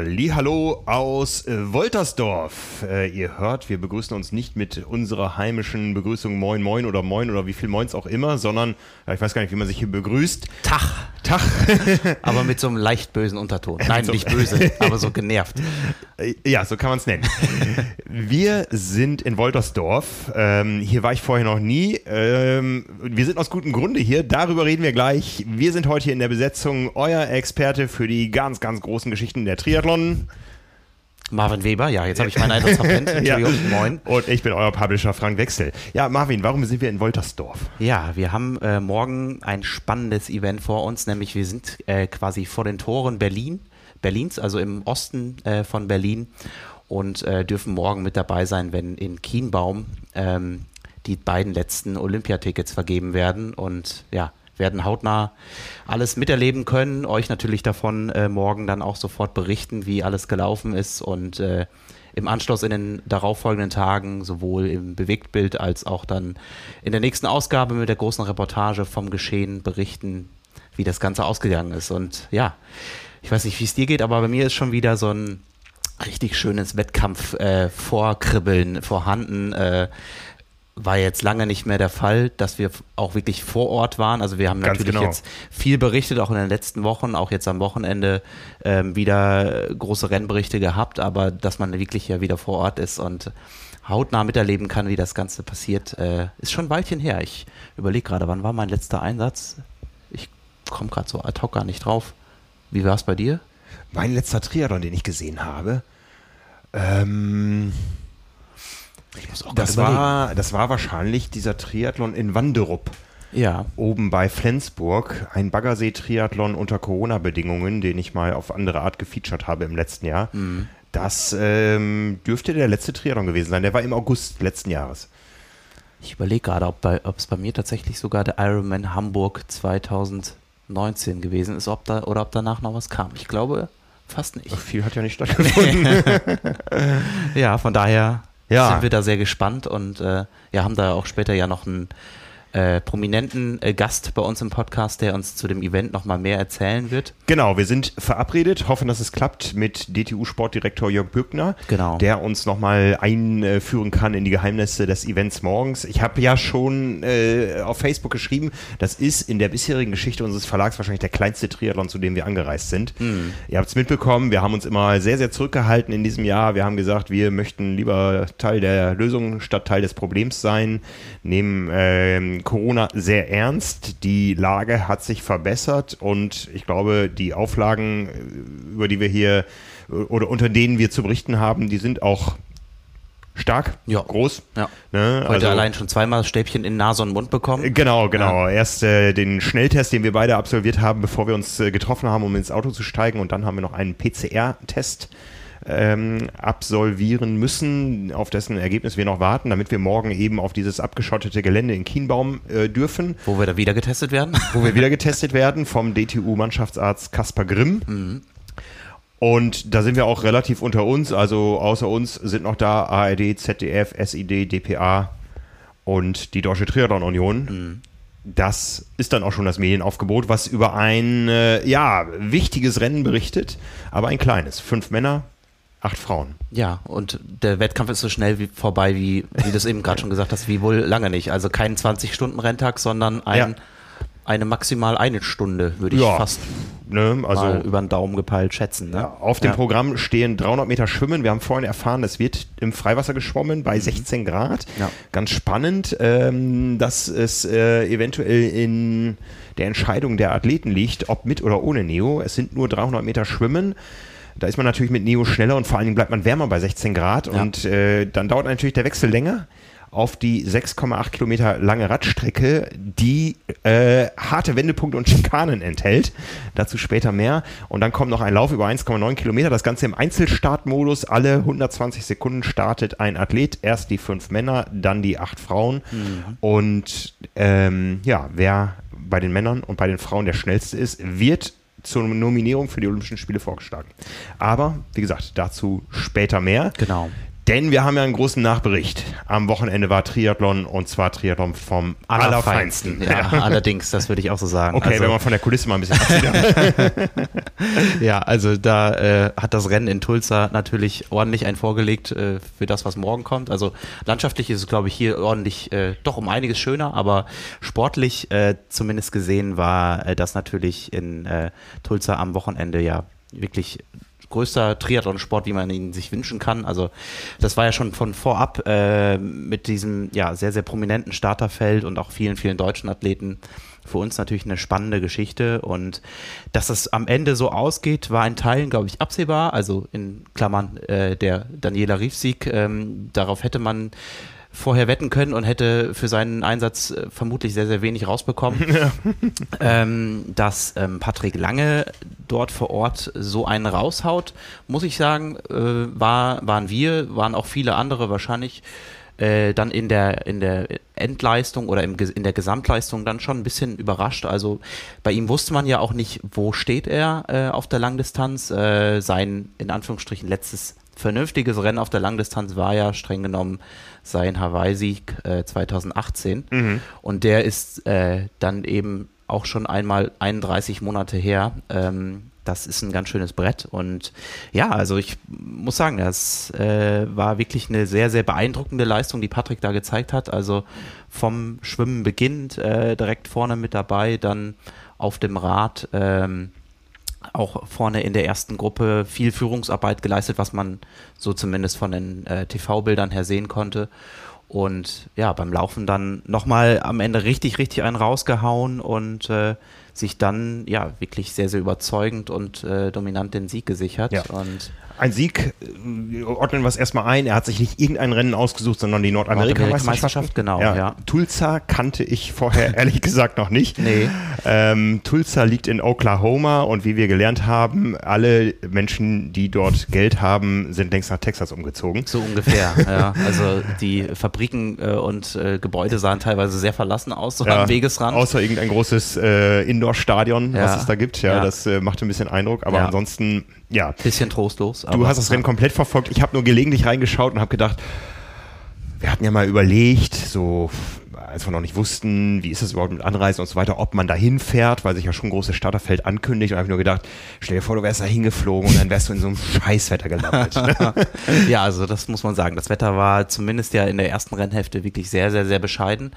Hallo aus äh, Woltersdorf. Äh, ihr hört, wir begrüßen uns nicht mit unserer heimischen Begrüßung Moin Moin oder Moin oder wie viel Moins auch immer, sondern ja, ich weiß gar nicht, wie man sich hier begrüßt. Tag. Tag. aber mit so einem leicht bösen Unterton. Nein, so nicht böse, aber so genervt. Äh, ja, so kann man es nennen. wir sind in Woltersdorf. Ähm, hier war ich vorher noch nie. Ähm, wir sind aus gutem Grunde hier. Darüber reden wir gleich. Wir sind heute hier in der Besetzung euer Experte für die ganz, ganz großen Geschichten der Triathlon. Marvin Weber, ja, jetzt habe ich meinen Einsatz verpennt. Entschuldigung, ja. moin. Und ich bin euer Publisher Frank Wechsel. Ja, Marvin, warum sind wir in Woltersdorf? Ja, wir haben äh, morgen ein spannendes Event vor uns, nämlich wir sind äh, quasi vor den Toren Berlin, Berlins, also im Osten äh, von Berlin und äh, dürfen morgen mit dabei sein, wenn in Kienbaum ähm, die beiden letzten Olympiatickets vergeben werden. Und ja, werden hautnah alles miterleben können, euch natürlich davon äh, morgen dann auch sofort berichten, wie alles gelaufen ist und äh, im Anschluss in den darauffolgenden Tagen sowohl im Bewegtbild als auch dann in der nächsten Ausgabe mit der großen Reportage vom Geschehen berichten, wie das Ganze ausgegangen ist. Und ja, ich weiß nicht, wie es dir geht, aber bei mir ist schon wieder so ein richtig schönes Wettkampf äh, vorkribbeln vorhanden. Äh, war jetzt lange nicht mehr der Fall, dass wir auch wirklich vor Ort waren. Also wir haben Ganz natürlich genau. jetzt viel berichtet, auch in den letzten Wochen, auch jetzt am Wochenende ähm, wieder große Rennberichte gehabt, aber dass man wirklich ja wieder vor Ort ist und hautnah miterleben kann, wie das Ganze passiert, äh, ist schon ein Weilchen her. Ich überlege gerade, wann war mein letzter Einsatz? Ich komme gerade so ad hoc gar nicht drauf. Wie war es bei dir? Mein letzter Triathlon, den ich gesehen habe, ähm, das war, das war wahrscheinlich dieser Triathlon in Wanderup. Ja. Oben bei Flensburg. Ein Baggersee-Triathlon unter Corona-Bedingungen, den ich mal auf andere Art gefeatured habe im letzten Jahr. Mhm. Das ähm, dürfte der letzte Triathlon gewesen sein. Der war im August letzten Jahres. Ich überlege gerade, ob, es bei mir tatsächlich sogar der Ironman Hamburg 2019 gewesen ist ob da, oder ob danach noch was kam. Ich glaube fast nicht. Viel hat ja nicht stattgefunden. ja, von daher ja. sind wir da sehr gespannt und äh, ja, haben da auch später ja noch ein äh, prominenten äh, Gast bei uns im Podcast, der uns zu dem Event nochmal mehr erzählen wird. Genau, wir sind verabredet, hoffen, dass es klappt mit DTU-Sportdirektor Jörg Bürgner, genau. der uns nochmal einführen kann in die Geheimnisse des Events morgens. Ich habe ja schon äh, auf Facebook geschrieben, das ist in der bisherigen Geschichte unseres Verlags wahrscheinlich der kleinste Triathlon, zu dem wir angereist sind. Mhm. Ihr habt es mitbekommen, wir haben uns immer sehr, sehr zurückgehalten in diesem Jahr. Wir haben gesagt, wir möchten lieber Teil der Lösung statt Teil des Problems sein, nehmen Corona sehr ernst. Die Lage hat sich verbessert und ich glaube, die Auflagen, äh, über die wir hier äh, oder unter denen wir zu berichten haben, die sind auch stark, ja. groß. Ja. Ne? Heute also, allein schon zweimal Stäbchen in Nase und Mund bekommen. Äh, genau, genau. Ja. Erst äh, den Schnelltest, den wir beide absolviert haben, bevor wir uns äh, getroffen haben, um ins Auto zu steigen. Und dann haben wir noch einen PCR-Test ähm, absolvieren müssen, auf dessen Ergebnis wir noch warten, damit wir morgen eben auf dieses abgeschottete Gelände in Kienbaum äh, dürfen. Wo wir da wieder getestet werden? Wo wir wieder getestet werden vom DTU-Mannschaftsarzt Kaspar Grimm. Mhm. Und da sind wir auch relativ unter uns, also außer uns sind noch da ARD, ZDF, SID, DPA und die Deutsche Triathlon Union. Mhm. Das ist dann auch schon das Medienaufgebot, was über ein äh, ja, wichtiges Rennen berichtet, aber ein kleines. Fünf Männer, acht Frauen. Ja, und der Wettkampf ist so schnell wie vorbei, wie, wie du es eben gerade schon gesagt hast, wie wohl lange nicht. Also kein 20-Stunden-Renntag, sondern ein, ja. eine maximal eine Stunde, würde ich ja, fast ne, also, über den Daumen gepeilt schätzen. Ne? Ja, auf dem Programm stehen 300 Meter Schwimmen. Wir haben vorhin erfahren, es wird im Freiwasser geschwommen bei 16 mhm. Grad. Ganz spannend, ähm, dass es äh, eventuell in der Entscheidung der Athleten liegt, ob mit oder ohne Neo. Es sind nur 300 Meter Schwimmen. Da ist man natürlich mit Neo schneller und vor allen Dingen bleibt man wärmer bei 16 Grad ja. und äh, dann dauert natürlich der Wechsel länger auf die 6,8 Kilometer lange Radstrecke, die äh, harte Wendepunkte und Schikanen enthält. Dazu später mehr. Und dann kommt noch ein Lauf über 1,9 Kilometer. Das Ganze im Einzelstartmodus. Alle 120 Sekunden startet ein Athlet. Erst die fünf Männer, dann die acht Frauen. Mhm. Und ähm, ja, wer bei den Männern und bei den Frauen der schnellste ist, wird zur Nominierung für die Olympischen Spiele vorgeschlagen. Aber, wie gesagt, dazu später mehr. Genau. Denn wir haben ja einen großen Nachbericht. Am Wochenende war Triathlon und zwar Triathlon vom Allerfeinsten. Ja, ja. allerdings, das würde ich auch so sagen. Okay, also, wenn man von der Kulisse mal ein bisschen ja, also da äh, hat das Rennen in Tulsa natürlich ordentlich ein vorgelegt äh, für das, was morgen kommt. Also landschaftlich ist es, glaube ich, hier ordentlich äh, doch um einiges schöner, aber sportlich äh, zumindest gesehen war äh, das natürlich in äh, Tulsa am Wochenende ja wirklich größter Triathlon-Sport, wie man ihn sich wünschen kann. Also das war ja schon von vorab äh, mit diesem ja sehr, sehr prominenten Starterfeld und auch vielen, vielen deutschen Athleten für uns natürlich eine spannende Geschichte und dass es am Ende so ausgeht, war in Teilen, glaube ich, absehbar. Also in Klammern äh, der Daniela Riefsieg, ähm, darauf hätte man vorher wetten können und hätte für seinen Einsatz äh, vermutlich sehr, sehr wenig rausbekommen. Ja. Ähm, dass ähm, Patrick Lange dort vor Ort so einen raushaut, muss ich sagen, äh, war, waren wir, waren auch viele andere wahrscheinlich äh, dann in der, in der Endleistung oder im, in der Gesamtleistung dann schon ein bisschen überrascht. Also bei ihm wusste man ja auch nicht, wo steht er äh, auf der Langdistanz. Äh, sein in Anführungsstrichen letztes vernünftiges Rennen auf der Langdistanz war ja streng genommen sein Hawaii-Sieg äh, 2018. Mhm. Und der ist äh, dann eben auch schon einmal 31 Monate her. Ähm, das ist ein ganz schönes Brett. Und ja, also ich muss sagen, das äh, war wirklich eine sehr, sehr beeindruckende Leistung, die Patrick da gezeigt hat. Also vom Schwimmen beginnt, äh, direkt vorne mit dabei, dann auf dem Rad. Ähm, auch vorne in der ersten Gruppe viel Führungsarbeit geleistet, was man so zumindest von den äh, TV-Bildern her sehen konnte. Und ja, beim Laufen dann nochmal am Ende richtig, richtig einen rausgehauen und äh, sich dann ja wirklich sehr, sehr überzeugend und äh, dominant den Sieg gesichert. Ja. Und ein Sieg, äh, ordnen wir es erstmal ein, er hat sich nicht irgendein Rennen ausgesucht, sondern die Nordamerika-Meisterschaft. genau, ja. ja. Tulsa kannte ich vorher ehrlich gesagt noch nicht. Nee. Ähm, Tulsa liegt in Oklahoma und wie wir gelernt haben, alle Menschen, die dort Geld haben, sind längst nach Texas umgezogen. So ungefähr, ja. Also die Fabriken äh, und äh, Gebäude sahen teilweise sehr verlassen aus, so ja, am Wegesrand. Außer irgendein großes äh, Indoor-Stadion, ja. was es da gibt. Ja, das äh, machte ein bisschen Eindruck, aber ansonsten ja. Bisschen trostlos. du hast das Rennen komplett verfolgt. Ich habe nur gelegentlich reingeschaut und habe gedacht, wir hatten ja mal überlegt, so als wir noch nicht wussten, wie ist das überhaupt mit Anreisen und so weiter, ob man da hinfährt, weil sich ja schon ein großes Starterfeld ankündigt. Und habe ich nur gedacht, stell dir vor, du wärst da hingeflogen und dann wärst du in so einem Scheißwetter gelandet. ja, also das muss man sagen. Das Wetter war zumindest ja in der ersten Rennhälfte wirklich sehr, sehr, sehr bescheiden.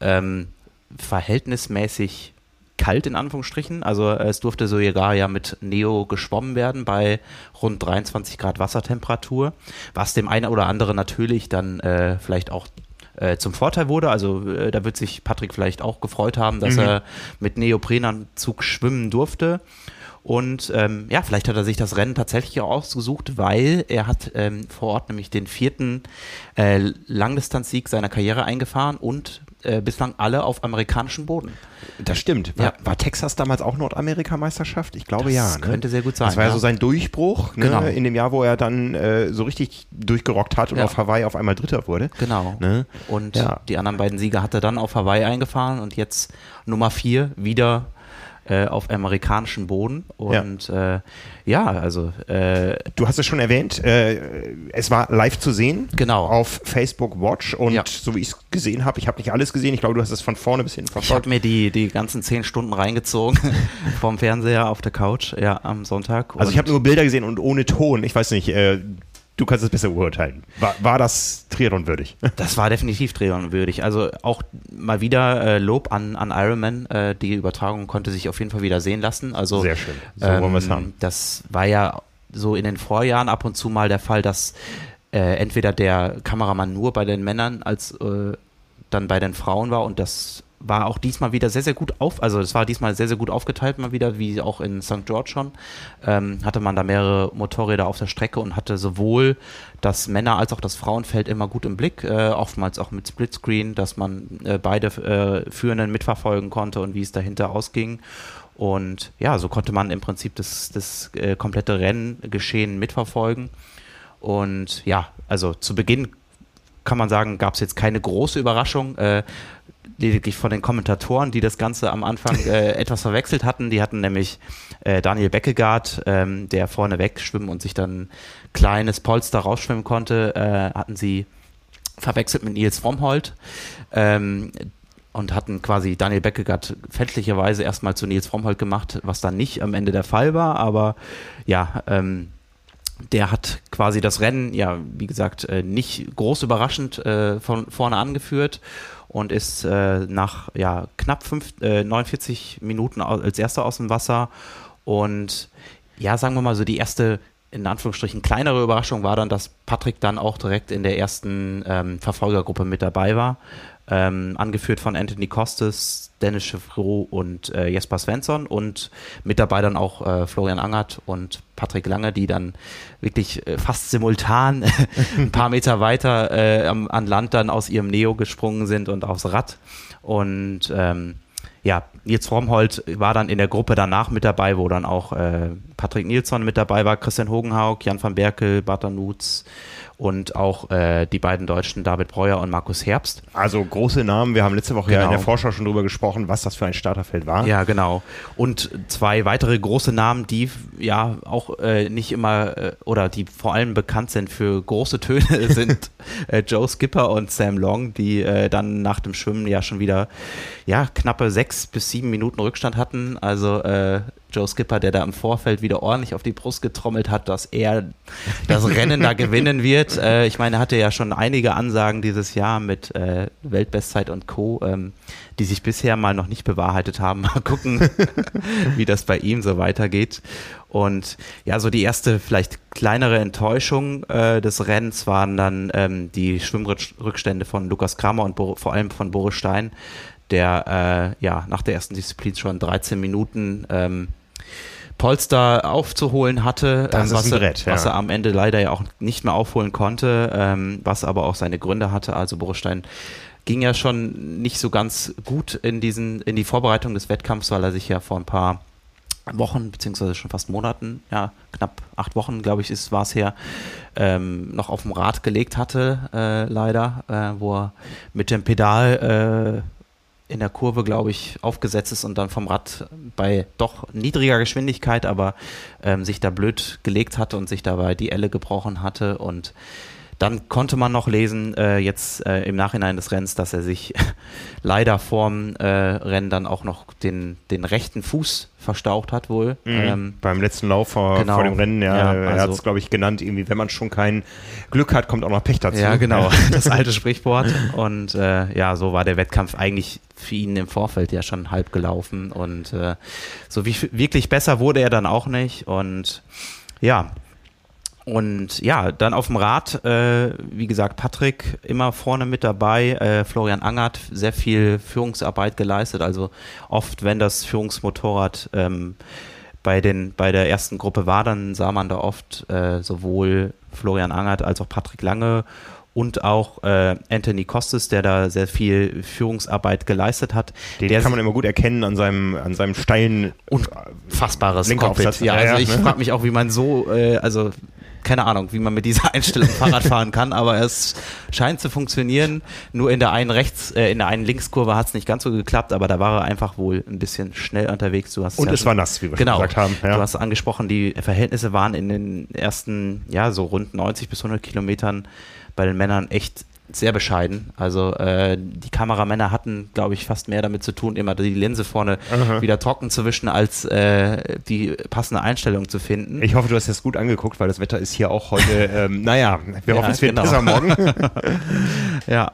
Ähm, verhältnismäßig kalt in Anführungsstrichen. Also es durfte sogar ja mit Neo geschwommen werden bei rund 23 Grad Wassertemperatur, was dem einen oder anderen natürlich dann äh, vielleicht auch äh, zum Vorteil wurde. Also äh, da wird sich Patrick vielleicht auch gefreut haben, dass mhm. er mit Neoprenanzug schwimmen durfte. Und ähm, ja, vielleicht hat er sich das Rennen tatsächlich auch ausgesucht, weil er hat ähm, vor Ort nämlich den vierten äh, Langdistanzsieg seiner Karriere eingefahren und äh, bislang alle auf amerikanischem Boden. Das stimmt. War, ja. war Texas damals auch Nordamerika-Meisterschaft? Ich glaube das ja. Ne? könnte sehr gut sein. Das war ja, so sein Durchbruch ne? genau. in dem Jahr, wo er dann äh, so richtig durchgerockt hat und ja. auf Hawaii auf einmal Dritter wurde. Genau. Ne? Und die anderen beiden Sieger hat er dann auf Hawaii eingefahren und jetzt Nummer vier wieder äh, auf amerikanischem Boden. Und ja, äh, ja also. Äh, du hast es schon erwähnt, äh, es war live zu sehen. Genau. Auf Facebook Watch. Und ja. so wie ich es gesehen habe, ich habe nicht alles gesehen. Ich glaube, du hast es von vorne bis hinten verfolgt. Ich habe mir die, die ganzen zehn Stunden reingezogen vom Fernseher auf der Couch, ja, am Sonntag. Also ich habe nur Bilder gesehen und ohne Ton. Ich weiß nicht, äh, Du kannst es besser beurteilen. War, war das Triathlon würdig? Das war definitiv Triathlon würdig. Also auch mal wieder äh, Lob an, an Ironman. Äh, die Übertragung konnte sich auf jeden Fall wieder sehen lassen. Also, Sehr schön. So ähm, wollen wir es haben. Das war ja so in den Vorjahren ab und zu mal der Fall, dass äh, entweder der Kameramann nur bei den Männern als äh, dann bei den Frauen war und das war auch diesmal wieder sehr, sehr gut auf, also es war diesmal sehr, sehr gut aufgeteilt mal wieder, wie auch in St. George schon. Ähm, hatte man da mehrere Motorräder auf der Strecke und hatte sowohl das Männer- als auch das Frauenfeld immer gut im Blick, äh, oftmals auch mit Splitscreen, dass man äh, beide äh, Führenden mitverfolgen konnte und wie es dahinter ausging. Und ja, so konnte man im Prinzip das, das äh, komplette Renngeschehen mitverfolgen. Und ja, also zu Beginn kann man sagen, gab es jetzt keine große Überraschung. Äh, lediglich von den Kommentatoren, die das Ganze am Anfang äh, etwas verwechselt hatten. Die hatten nämlich äh, Daniel Beckegaard, ähm, der vorne wegschwimmen und sich dann kleines Polster rausschwimmen konnte, äh, hatten sie verwechselt mit Nils Fromhold. Ähm, und hatten quasi Daniel Beckegaard fälschlicherweise erstmal zu Nils Fromhold gemacht, was dann nicht am Ende der Fall war, aber ja, ähm, der hat quasi das Rennen, ja, wie gesagt, äh, nicht groß überraschend äh, von vorne angeführt und ist äh, nach ja, knapp fünf, äh, 49 Minuten als erster aus dem Wasser. Und ja, sagen wir mal so, die erste, in Anführungsstrichen, kleinere Überraschung war dann, dass Patrick dann auch direkt in der ersten ähm, Verfolgergruppe mit dabei war ähm, angeführt von Anthony Costes, Dennis Chevreau und äh, Jesper Svensson und mit dabei dann auch äh, Florian Angert und Patrick Lange, die dann wirklich äh, fast simultan ein paar Meter weiter äh, am, an Land dann aus ihrem Neo gesprungen sind und aufs Rad. Und ähm, ja, Nils Fromhold war dann in der Gruppe danach mit dabei, wo dann auch äh, Patrick Nilsson mit dabei war, Christian Hogenhaug, Jan van Berkel, Bata Nutz, und auch äh, die beiden Deutschen David Breuer und Markus Herbst. Also große Namen. Wir haben letzte Woche genau. ja in der genau. Vorschau schon drüber gesprochen, was das für ein Starterfeld war. Ja, genau. Und zwei weitere große Namen, die ja auch äh, nicht immer äh, oder die vor allem bekannt sind für große Töne, sind äh, Joe Skipper und Sam Long, die äh, dann nach dem Schwimmen ja schon wieder ja knappe sechs bis sieben Minuten Rückstand hatten. Also äh, Joe Skipper, der da im Vorfeld wieder ordentlich auf die Brust getrommelt hat, dass er das Rennen da gewinnen wird. Äh, ich meine, hatte ja schon einige Ansagen dieses Jahr mit äh, Weltbestzeit und Co., ähm, die sich bisher mal noch nicht bewahrheitet haben. Mal gucken, wie das bei ihm so weitergeht. Und ja, so die erste vielleicht kleinere Enttäuschung äh, des Rennens waren dann ähm, die Schwimmrückstände von Lukas Kramer und Bo vor allem von Boris Stein, der äh, ja nach der ersten Disziplin schon 13 Minuten ähm, Polster aufzuholen hatte, ähm, was, Brett, er, ja. was, er, am Ende leider ja auch nicht mehr aufholen konnte, ähm, was aber auch seine Gründe hatte. Also Borstein ging ja schon nicht so ganz gut in diesen in die Vorbereitung des Wettkampfs, weil er sich ja vor ein paar Wochen beziehungsweise schon fast Monaten, ja knapp acht Wochen, glaube ich, ist war es her, ähm, noch auf dem Rad gelegt hatte, äh, leider, äh, wo er mit dem Pedal äh, in der Kurve, glaube ich, aufgesetzt ist und dann vom Rad bei doch niedriger Geschwindigkeit, aber ähm, sich da blöd gelegt hatte und sich dabei die Elle gebrochen hatte. Und dann konnte man noch lesen, äh, jetzt äh, im Nachhinein des Rennens, dass er sich leider vorm äh, Rennen dann auch noch den, den rechten Fuß verstaucht hat wohl. Mhm. Ähm, Beim letzten Lauf vor, genau. vor dem Rennen, ja, ja er also, hat es, glaube ich, genannt, irgendwie, wenn man schon kein Glück hat, kommt auch noch Pech dazu. Ja, genau, das alte Sprichwort. Und äh, ja, so war der Wettkampf eigentlich für ihn im Vorfeld ja schon halb gelaufen. Und äh, so wie, wirklich besser wurde er dann auch nicht. Und ja, und ja, dann auf dem Rad, äh, wie gesagt, Patrick immer vorne mit dabei, äh, Florian Angert sehr viel Führungsarbeit geleistet. Also oft, wenn das Führungsmotorrad ähm, bei, den, bei der ersten Gruppe war, dann sah man da oft äh, sowohl Florian Angert als auch Patrick Lange und auch äh, Anthony Costes, der da sehr viel Führungsarbeit geleistet hat. Den der kann man immer gut erkennen an seinem, an seinem steilen unfassbares Cockpit. Ja, also ich ne? frage mich auch, wie man so, äh, also keine Ahnung, wie man mit dieser Einstellung Fahrrad fahren kann, aber es scheint zu funktionieren. Nur in der einen rechts, äh, in der einen Linkskurve hat es nicht ganz so geklappt, aber da war er einfach wohl ein bisschen schnell unterwegs. Du hast Und es, es war nass, wie wir genau, schon gesagt haben. Ja. Du hast angesprochen, die Verhältnisse waren in den ersten, ja, so rund 90 bis 100 Kilometern bei den Männern echt sehr bescheiden. Also äh, die Kameramänner hatten, glaube ich, fast mehr damit zu tun, immer die Linse vorne Aha. wieder trocken zu wischen, als äh, die passende Einstellung zu finden. Ich hoffe, du hast das gut angeguckt, weil das Wetter ist hier auch heute, ähm, naja, wir ja, hoffen, es wird genau. besser morgen. ja,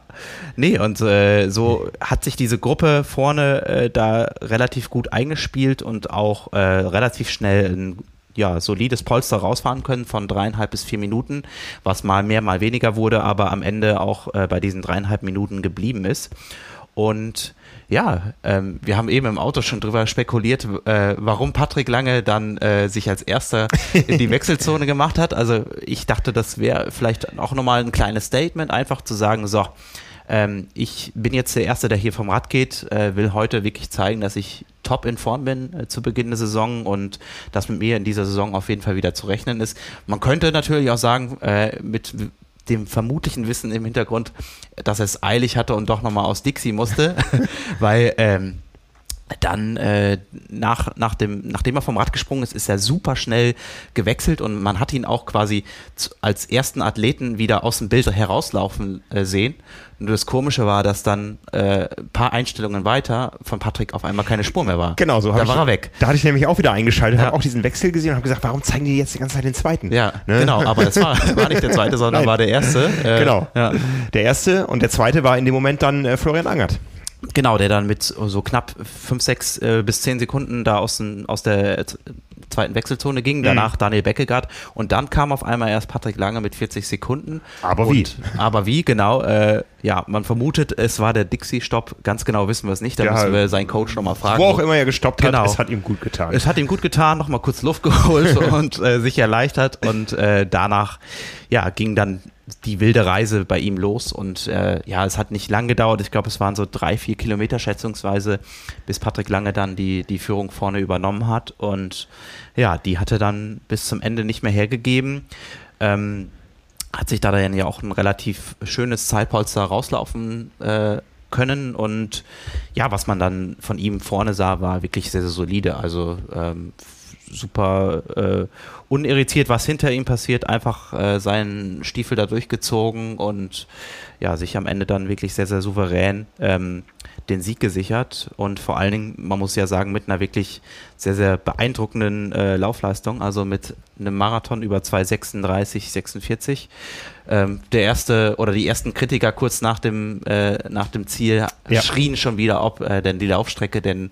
nee, und äh, so hat sich diese Gruppe vorne äh, da relativ gut eingespielt und auch äh, relativ schnell ein ja, solides Polster rausfahren können von dreieinhalb bis vier Minuten, was mal mehr, mal weniger wurde, aber am Ende auch äh, bei diesen dreieinhalb Minuten geblieben ist. Und ja, ähm, wir haben eben im Auto schon drüber spekuliert, äh, warum Patrick Lange dann äh, sich als erster in die Wechselzone gemacht hat. Also ich dachte, das wäre vielleicht auch nochmal ein kleines Statement, einfach zu sagen, so, ähm, ich bin jetzt der Erste, der hier vom Rad geht, äh, will heute wirklich zeigen, dass ich top in Form bin äh, zu Beginn der Saison und dass mit mir in dieser Saison auf jeden Fall wieder zu rechnen ist. Man könnte natürlich auch sagen, äh, mit dem vermutlichen Wissen im Hintergrund, dass er es eilig hatte und doch nochmal aus Dixie musste, weil ähm, dann äh, nach, nach dem, nachdem er vom Rad gesprungen ist, ist er super schnell gewechselt und man hat ihn auch quasi als ersten Athleten wieder aus dem Bild herauslaufen äh, sehen. Und das Komische war, dass dann äh, ein paar Einstellungen weiter von Patrick auf einmal keine Spur mehr war. Genau, so da war er weg. Da hatte ich nämlich auch wieder eingeschaltet, ja. habe auch diesen Wechsel gesehen und habe gesagt, warum zeigen die jetzt die ganze Zeit den zweiten? Ja, ne? genau, aber das war, war nicht der zweite, sondern Nein. war der erste. Äh, genau, ja. der erste und der zweite war in dem Moment dann äh, Florian Angert. Genau, der dann mit so knapp 5, 6 äh, bis 10 Sekunden da aus, den, aus der zweiten Wechselzone ging, danach mhm. Daniel Beckegaard und dann kam auf einmal erst Patrick Lange mit 40 Sekunden. Aber und, wie? Aber wie, genau. Äh, ja, man vermutet, es war der Dixie-Stopp. Ganz genau wissen wir es nicht. Da ja, müssen wir seinen Coach nochmal fragen. Wo auch immer er gestoppt genau. hat, es hat ihm gut getan. Es hat ihm gut getan, nochmal kurz Luft geholt und äh, sich erleichtert und äh, danach ja, ging dann die wilde Reise bei ihm los und äh, ja, es hat nicht lang gedauert. Ich glaube, es waren so drei, vier Kilometer schätzungsweise, bis Patrick Lange dann die, die Führung vorne übernommen hat und ja, die hatte dann bis zum Ende nicht mehr hergegeben. Ähm, hat sich da dann ja auch ein relativ schönes Zeitpolster rauslaufen äh, können und ja, was man dann von ihm vorne sah, war wirklich sehr, sehr solide. Also ähm, super äh, unirritiert, was hinter ihm passiert, einfach äh, seinen Stiefel da durchgezogen und ja, sich am Ende dann wirklich sehr, sehr souverän ähm, den Sieg gesichert und vor allen Dingen, man muss ja sagen, mit einer wirklich sehr, sehr beeindruckenden äh, Laufleistung, also mit einem Marathon über 2,36, 46. Ähm, der erste oder die ersten Kritiker kurz nach dem, äh, nach dem Ziel ja. schrien schon wieder, ob äh, denn die Laufstrecke denn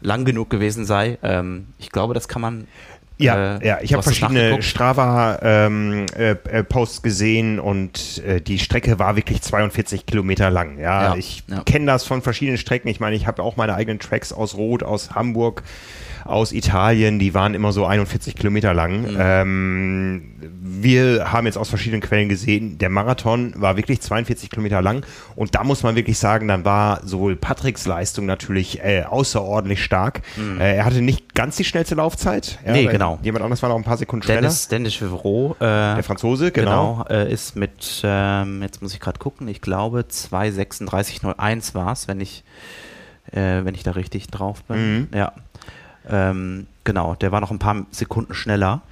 lang genug gewesen sei. Ähm, ich glaube, das kann man ja, äh, ja, ich habe verschiedene Strava-Posts ähm, äh, äh gesehen und äh, die Strecke war wirklich 42 Kilometer lang. Ja, ja ich ja. kenne das von verschiedenen Strecken. Ich meine, ich habe auch meine eigenen Tracks aus Rot, aus Hamburg aus Italien, die waren immer so 41 Kilometer lang. Mhm. Ähm, wir haben jetzt aus verschiedenen Quellen gesehen, der Marathon war wirklich 42 Kilometer lang und da muss man wirklich sagen, dann war sowohl Patricks Leistung natürlich äh, außerordentlich stark. Mhm. Äh, er hatte nicht ganz die schnellste Laufzeit. Ja, nee, genau. Jemand anderes war noch ein paar Sekunden Dennis, schneller. Dennis Chevreau, äh, der Franzose, genau. genau äh, ist mit, ähm, jetzt muss ich gerade gucken, ich glaube 2,36,01 war es, wenn ich, äh, wenn ich da richtig drauf bin. Mhm. Ja. Ähm, genau, der war noch ein paar Sekunden schneller.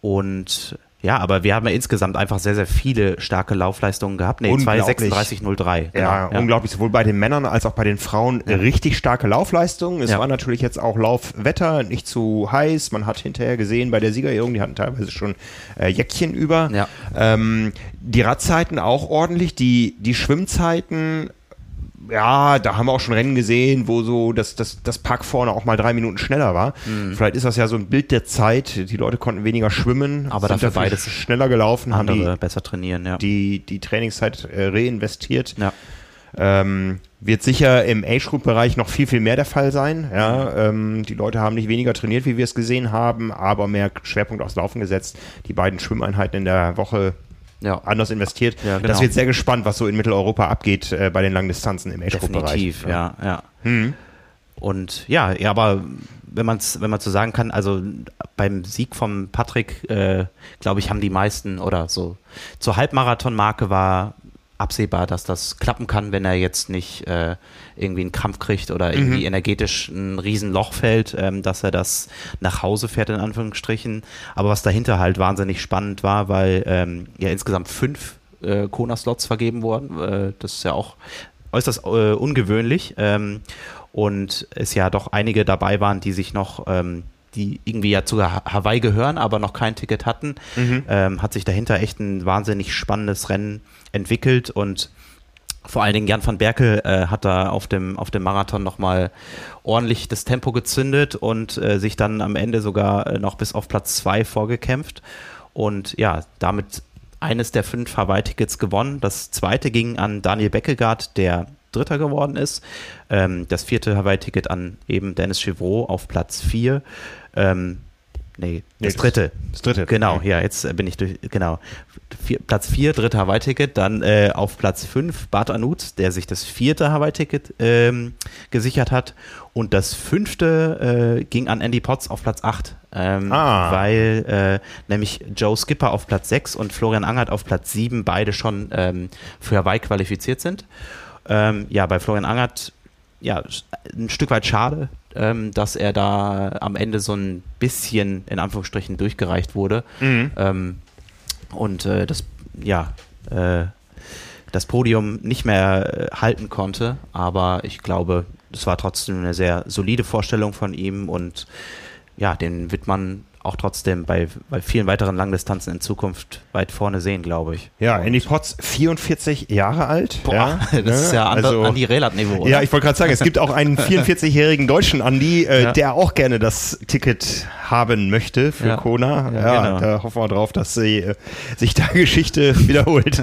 Und ja, aber wir haben ja insgesamt einfach sehr, sehr viele starke Laufleistungen gehabt. Nee, 2,36,03. Genau. Ja, ja, unglaublich. Sowohl bei den Männern als auch bei den Frauen ja. richtig starke Laufleistungen. Es ja. war natürlich jetzt auch Laufwetter, nicht zu heiß. Man hat hinterher gesehen bei der Siegerehrung, die hatten teilweise schon äh, Jäckchen über. Ja. Ähm, die Radzeiten auch ordentlich. Die, die Schwimmzeiten ja, da haben wir auch schon Rennen gesehen, wo so das, das, das Pack vorne auch mal drei Minuten schneller war. Mhm. Vielleicht ist das ja so ein Bild der Zeit. Die Leute konnten weniger schwimmen, aber dafür, dafür beides schneller gelaufen, andere haben die, besser trainieren, ja. Die, die Trainingszeit äh, reinvestiert. Ja. Ähm, wird sicher im Age-Group-Bereich noch viel, viel mehr der Fall sein. Ja, ähm, die Leute haben nicht weniger trainiert, wie wir es gesehen haben, aber mehr Schwerpunkt aufs Laufen gesetzt. Die beiden Schwimmeinheiten in der Woche ja. anders investiert. Ja, genau. Das wird sehr gespannt, was so in Mitteleuropa abgeht äh, bei den Langdistanzen im Age-Group-Bereich. Definitiv, ja, ja. Hm. Und ja, ja, aber wenn man es wenn man so sagen kann, also beim Sieg von Patrick, äh, glaube ich, haben die meisten oder so zur Halbmarathon-Marke war absehbar, dass das klappen kann, wenn er jetzt nicht äh, irgendwie einen Krampf kriegt oder irgendwie mhm. energetisch ein Riesenloch fällt, ähm, dass er das nach Hause fährt, in Anführungsstrichen. Aber was dahinter halt wahnsinnig spannend war, weil ähm, ja insgesamt fünf äh, Kona-Slots vergeben wurden. Äh, das ist ja auch äußerst äh, ungewöhnlich. Ähm, und es ja doch einige dabei waren, die sich noch ähm, die irgendwie ja zu Hawaii gehören, aber noch kein Ticket hatten, mhm. ähm, hat sich dahinter echt ein wahnsinnig spannendes Rennen entwickelt und vor allen Dingen Jan van Berkel äh, hat da auf dem, auf dem Marathon nochmal ordentlich das Tempo gezündet und äh, sich dann am Ende sogar äh, noch bis auf Platz zwei vorgekämpft. Und ja, damit eines der fünf Hawaii-Tickets gewonnen. Das zweite ging an Daniel Beckegaard, der Dritter geworden ist. Ähm, das vierte Hawaii-Ticket an eben Dennis Chevreau auf Platz vier. Ähm, nee, das nee, dritte. Das dritte. Genau, ja, jetzt bin ich durch, genau. Vier, Platz 4, dritter Hawaii-Ticket, dann äh, auf Platz 5 Bart Anut, der sich das vierte Hawaii-Ticket ähm, gesichert hat und das fünfte äh, ging an Andy Potts auf Platz 8, ähm, ah. weil äh, nämlich Joe Skipper auf Platz 6 und Florian Angert auf Platz 7 beide schon ähm, für Hawaii qualifiziert sind. Ähm, ja, bei Florian Angert ja, ein Stück weit schade, ähm, dass er da am Ende so ein bisschen in Anführungsstrichen durchgereicht wurde. Mhm. Ähm, und äh, das, ja, äh, das Podium nicht mehr äh, halten konnte. Aber ich glaube, es war trotzdem eine sehr solide Vorstellung von ihm und ja, den wird man auch trotzdem bei, bei vielen weiteren Langdistanzen in Zukunft weit vorne sehen, glaube ich. Ja, Andy Potts 44 Jahre alt. Boah, ja, das ne? ist ja also, Andi Relat-Niveau. Ja, ich wollte gerade sagen, es gibt auch einen 44-jährigen deutschen Andi, äh, ja. der auch gerne das Ticket haben möchte für ja. Kona. Ja, ja genau. da hoffen wir drauf, dass sie, äh, sich da Geschichte wiederholt.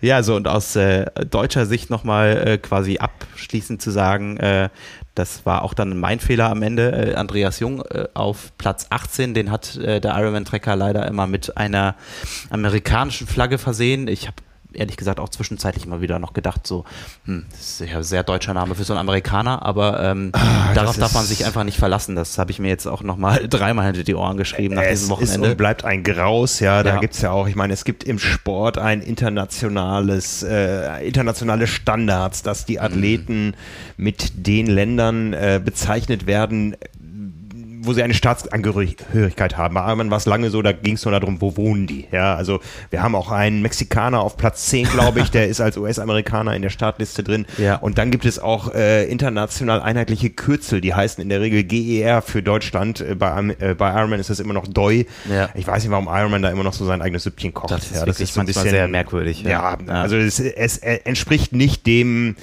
ja, so und aus äh, deutscher Sicht nochmal äh, quasi abschließend zu sagen, äh, das war auch dann mein Fehler am Ende. Äh, Andreas Jung äh, auf Platz 18, den hat äh, der Ironman-Trecker leider immer mit einer amerikanischen Flagge versehen. Ich habe ehrlich gesagt auch zwischenzeitlich mal wieder noch gedacht, so, hm, das ist ja ein sehr deutscher Name für so einen Amerikaner, aber ähm, ah, darauf darf man sich einfach nicht verlassen. Das habe ich mir jetzt auch nochmal dreimal hinter die Ohren geschrieben nach diesem Wochenende. Ist und bleibt ein Graus, ja, da ja. gibt es ja auch, ich meine, es gibt im Sport ein internationales, äh, internationale Standards, dass die mhm. Athleten mhm. mit den Ländern äh, bezeichnet werden, wo sie eine Staatsangehörigkeit haben. Bei Ironman war es lange so, da ging es nur darum, wo wohnen die. Ja, also wir haben auch einen Mexikaner auf Platz 10, glaube ich, der ist als US-Amerikaner in der Startliste drin. Ja. Und dann gibt es auch äh, international einheitliche Kürzel, die heißen in der Regel GER für Deutschland. Äh, bei, äh, bei Ironman ist das immer noch DOI. Ja. Ich weiß nicht, warum Ironman da immer noch so sein eigenes Süppchen kocht. Das ist, ja, das ist so ein bisschen sehr merkwürdig. Ja, ja also es, es, entspricht nicht dem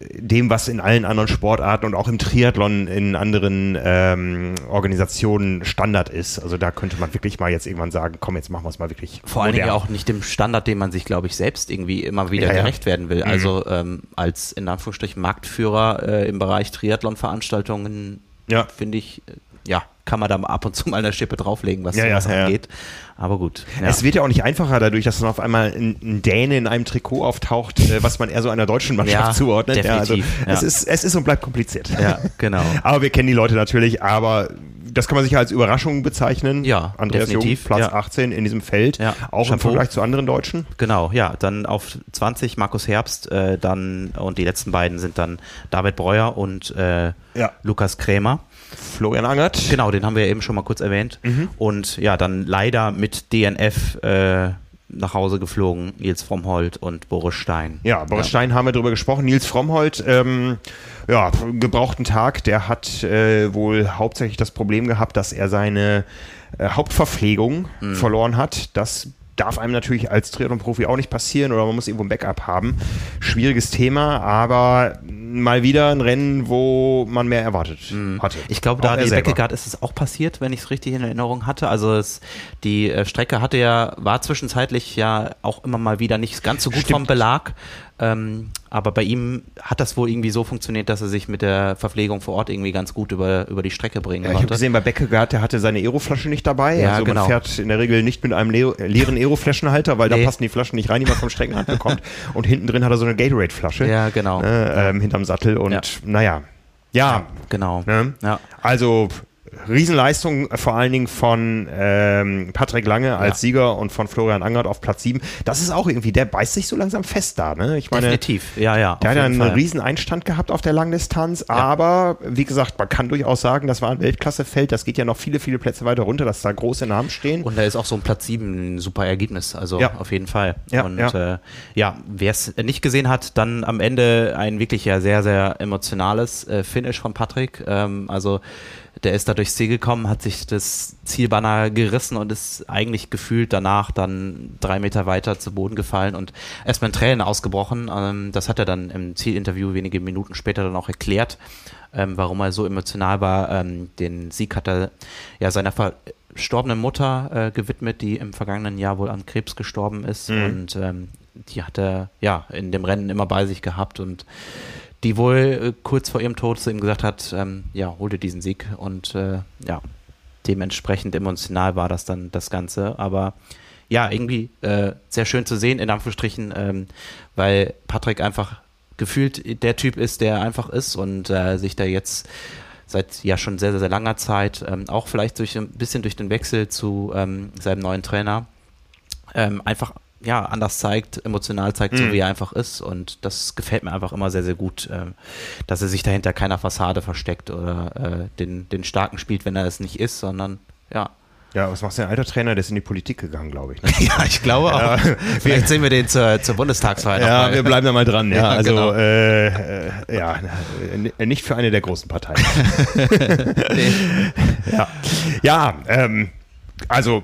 dem, was in allen anderen Sportarten und auch im Triathlon in anderen ähm, Organisationen Standard ist. Also da könnte man wirklich mal jetzt irgendwann sagen, komm, jetzt machen wir es mal wirklich. Vor allen Dingen auch nicht dem Standard, dem man sich, glaube ich, selbst irgendwie immer wieder ja, gerecht ja. werden will. Mhm. Also ähm, als in Anführungsstrichen Marktführer äh, im Bereich Triathlon-Veranstaltungen ja. finde ich, äh, ja, kann man da ab und zu mal eine Schippe drauflegen, was ja, sowas ja, angeht. Aber gut. Ja. Es wird ja auch nicht einfacher dadurch, dass dann auf einmal ein, ein Däne in einem Trikot auftaucht, äh, was man eher so einer deutschen Mannschaft ja, zuordnet. Definitiv, ja, also Es, ist, es ist und bleibt kompliziert. Ja, genau. aber wir kennen die Leute natürlich, aber das kann man sicher als Überraschung bezeichnen. Ja, Andreas definitiv. Jung, Platz ja. 18 in diesem Feld, ja. auch Shampoo. im Vergleich zu anderen Deutschen. Genau, ja, dann auf 20 Markus Herbst, äh, dann und die letzten beiden sind dann David Breuer und äh, ja. Lukas Krämer. Florian Angert. Genau, den haben wir eben schon mal kurz erwähnt. Mhm. Und ja, dann leider mit DNF äh, nach Hause geflogen, Nils Frommholt und Boris Stein. Ja, Boris ja. Stein haben wir darüber gesprochen. Nils Frommholt, ähm, ja, gebrauchten Tag, der hat äh, wohl hauptsächlich das Problem gehabt, dass er seine äh, Hauptverpflegung mhm. verloren hat. Das darf einem natürlich als Triathlon-Profi auch nicht passieren oder man muss irgendwo ein Backup haben. Schwieriges Thema, aber mal wieder ein Rennen, wo man mehr erwartet mhm. hatte. Ich glaube, da in Beckegaard ist es auch passiert, wenn ich es richtig in Erinnerung hatte. Also es, die äh, Strecke hatte ja, war zwischenzeitlich ja auch immer mal wieder nicht ganz so gut Stimmt. vom Belag. Ähm, aber bei ihm hat das wohl irgendwie so funktioniert, dass er sich mit der Verpflegung vor Ort irgendwie ganz gut über, über die Strecke bringen ja, konnte. Ich habe gesehen, bei Beckegaard, der hatte seine Aeroflasche nicht dabei. Ja, also genau. man fährt in der Regel nicht mit einem leeren Aeroflaschenhalter, weil nee. da passen die Flaschen nicht rein, die man vom Streckenrand bekommt. Und hinten drin hat er so eine Gatorade-Flasche. Ja, genau. Äh, ähm, hinterm Sattel und ja. naja. Ja, genau. Ne? Ja. Also Riesenleistung vor allen Dingen von ähm, Patrick Lange als ja. Sieger und von Florian Angert auf Platz 7. Das ist auch irgendwie, der beißt sich so langsam fest da. Ne? Ich meine, Definitiv, ja, ja. Der hat ja einen Fall. riesen Einstand gehabt auf der Langdistanz, ja. aber wie gesagt, man kann durchaus sagen, das war ein Weltklassefeld. Das geht ja noch viele, viele Plätze weiter runter, dass da große Namen stehen. Und da ist auch so ein Platz 7 ein super Ergebnis, also ja. auf jeden Fall. Ja, und ja, äh, ja wer es nicht gesehen hat, dann am Ende ein wirklich ja sehr, sehr emotionales äh, Finish von Patrick. Ähm, also der ist da durchs Ziel gekommen, hat sich das Zielbanner gerissen und ist eigentlich gefühlt danach dann drei Meter weiter zu Boden gefallen und erstmal in Tränen ausgebrochen. Ähm, das hat er dann im Zielinterview wenige Minuten später dann auch erklärt, ähm, warum er so emotional war. Ähm, den Sieg hat er ja seiner verstorbenen Mutter äh, gewidmet, die im vergangenen Jahr wohl an Krebs gestorben ist mhm. und die hat er ja in dem Rennen immer bei sich gehabt und die wohl äh, kurz vor ihrem Tod zu ihm gesagt hat, ähm, ja, hol dir diesen Sieg und äh, ja, dementsprechend emotional war das dann das Ganze. Aber ja, irgendwie äh, sehr schön zu sehen, in Anführungsstrichen, ähm, weil Patrick einfach gefühlt der Typ ist, der einfach ist und äh, sich da jetzt seit ja schon sehr, sehr, sehr langer Zeit, ähm, auch vielleicht durch ein bisschen durch den Wechsel zu ähm, seinem neuen Trainer, ähm, einfach ja, anders zeigt, emotional zeigt, mhm. so wie er einfach ist. Und das gefällt mir einfach immer sehr, sehr gut, äh, dass er sich dahinter keiner Fassade versteckt oder äh, den, den Starken spielt, wenn er es nicht ist, sondern ja. Ja, was macht der alter Trainer? Der ist in die Politik gegangen, glaube ich. Ne? ja, ich glaube auch. Ja, Vielleicht sehen wir den zur, zur Bundestagswahl. Ja, mal. wir bleiben da mal dran. Ja, ja also genau. äh, äh, ja, nicht für eine der großen Parteien. ja, ja ähm, also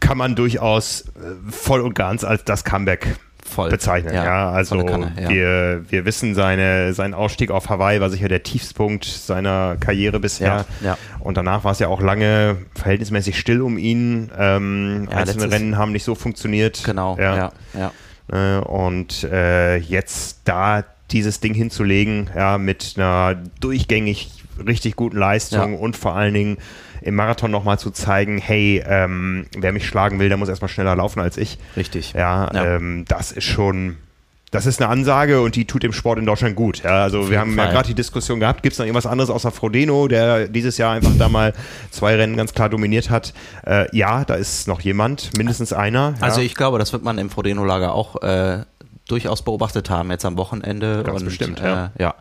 kann man durchaus äh, voll und ganz als das Comeback Voll. bezeichnen. Ja, ja also Kanne, ja. Wir, wir wissen, seine, sein Ausstieg auf Hawaii war sicher der Tiefspunkt seiner Karriere bisher. Ja. Und danach war es ja auch lange verhältnismäßig still um ihn. Ähm, einzelne Rennen haben nicht so funktioniert. Genau. Ja. Ja, äh, und äh, jetzt da dieses Ding hinzulegen, ja, mit einer durchgängig richtig guten Leistung und vor allen Dingen im Marathon nochmal zu zeigen, hey, ähm, wer mich schlagen will, der muss erstmal schneller laufen als ich. Richtig. Ja, ja. Ähm, das ist schon, das ist eine Ansage und die tut dem Sport in Deutschland gut. Ja, also wir haben Fall. ja gerade die Diskussion gehabt, gibt es noch irgendwas anderes außer Frodeno, der dieses Jahr einfach da mal zwei Rennen ganz klar dominiert hat. Äh, ja, da ist noch jemand, mindestens einer. Ja. Also ich glaube, das wird man im Frodeno-Lager auch äh, durchaus beobachtet haben jetzt am Wochenende. Ganz und, bestimmt, ja. Äh, ja.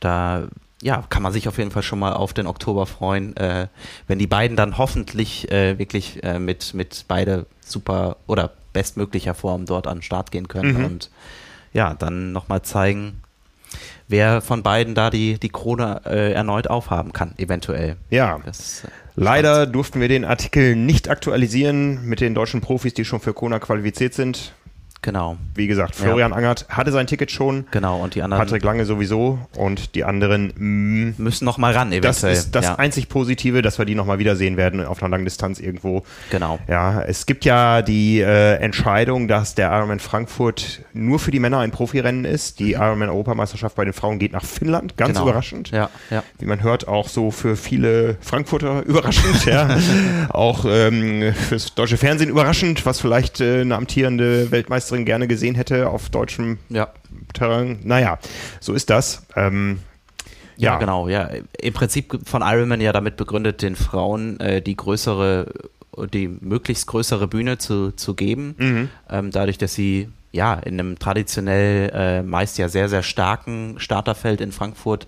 Da ja, kann man sich auf jeden Fall schon mal auf den Oktober freuen, äh, wenn die beiden dann hoffentlich äh, wirklich äh, mit, mit beide super oder bestmöglicher Form dort an den Start gehen können mhm. und ja, dann nochmal zeigen, wer von beiden da die, die Krone äh, erneut aufhaben kann, eventuell. Ja. Das, äh, Leider durften wir den Artikel nicht aktualisieren mit den deutschen Profis, die schon für Kona qualifiziert sind. Genau. Wie gesagt, Florian ja. Angert hatte sein Ticket schon. Genau, und die anderen. Patrick Lange sowieso. Und die anderen mh, mm, müssen noch mal ran, eventuell. Das ist das ja. einzig Positive, dass wir die noch mal wiedersehen werden auf einer langen Distanz irgendwo. Genau. Ja, es gibt ja die äh, Entscheidung, dass der Ironman Frankfurt nur für die Männer ein Profirennen ist. Die mhm. Ironman Europameisterschaft bei den Frauen geht nach Finnland. Ganz genau. überraschend. Ja, ja. Wie man hört, auch so für viele Frankfurter überraschend. ja. Auch ähm, fürs deutsche Fernsehen überraschend, was vielleicht äh, eine amtierende Weltmeisterin Weltmeisterin gerne gesehen hätte auf deutschem ja. Terrain. Naja, so ist das. Ähm, ja. ja. genau, ja. Im Prinzip von Ironman ja damit begründet, den Frauen äh, die größere, die möglichst größere Bühne zu, zu geben. Mhm. Ähm, dadurch, dass sie ja in einem traditionell äh, meist ja sehr, sehr starken Starterfeld in Frankfurt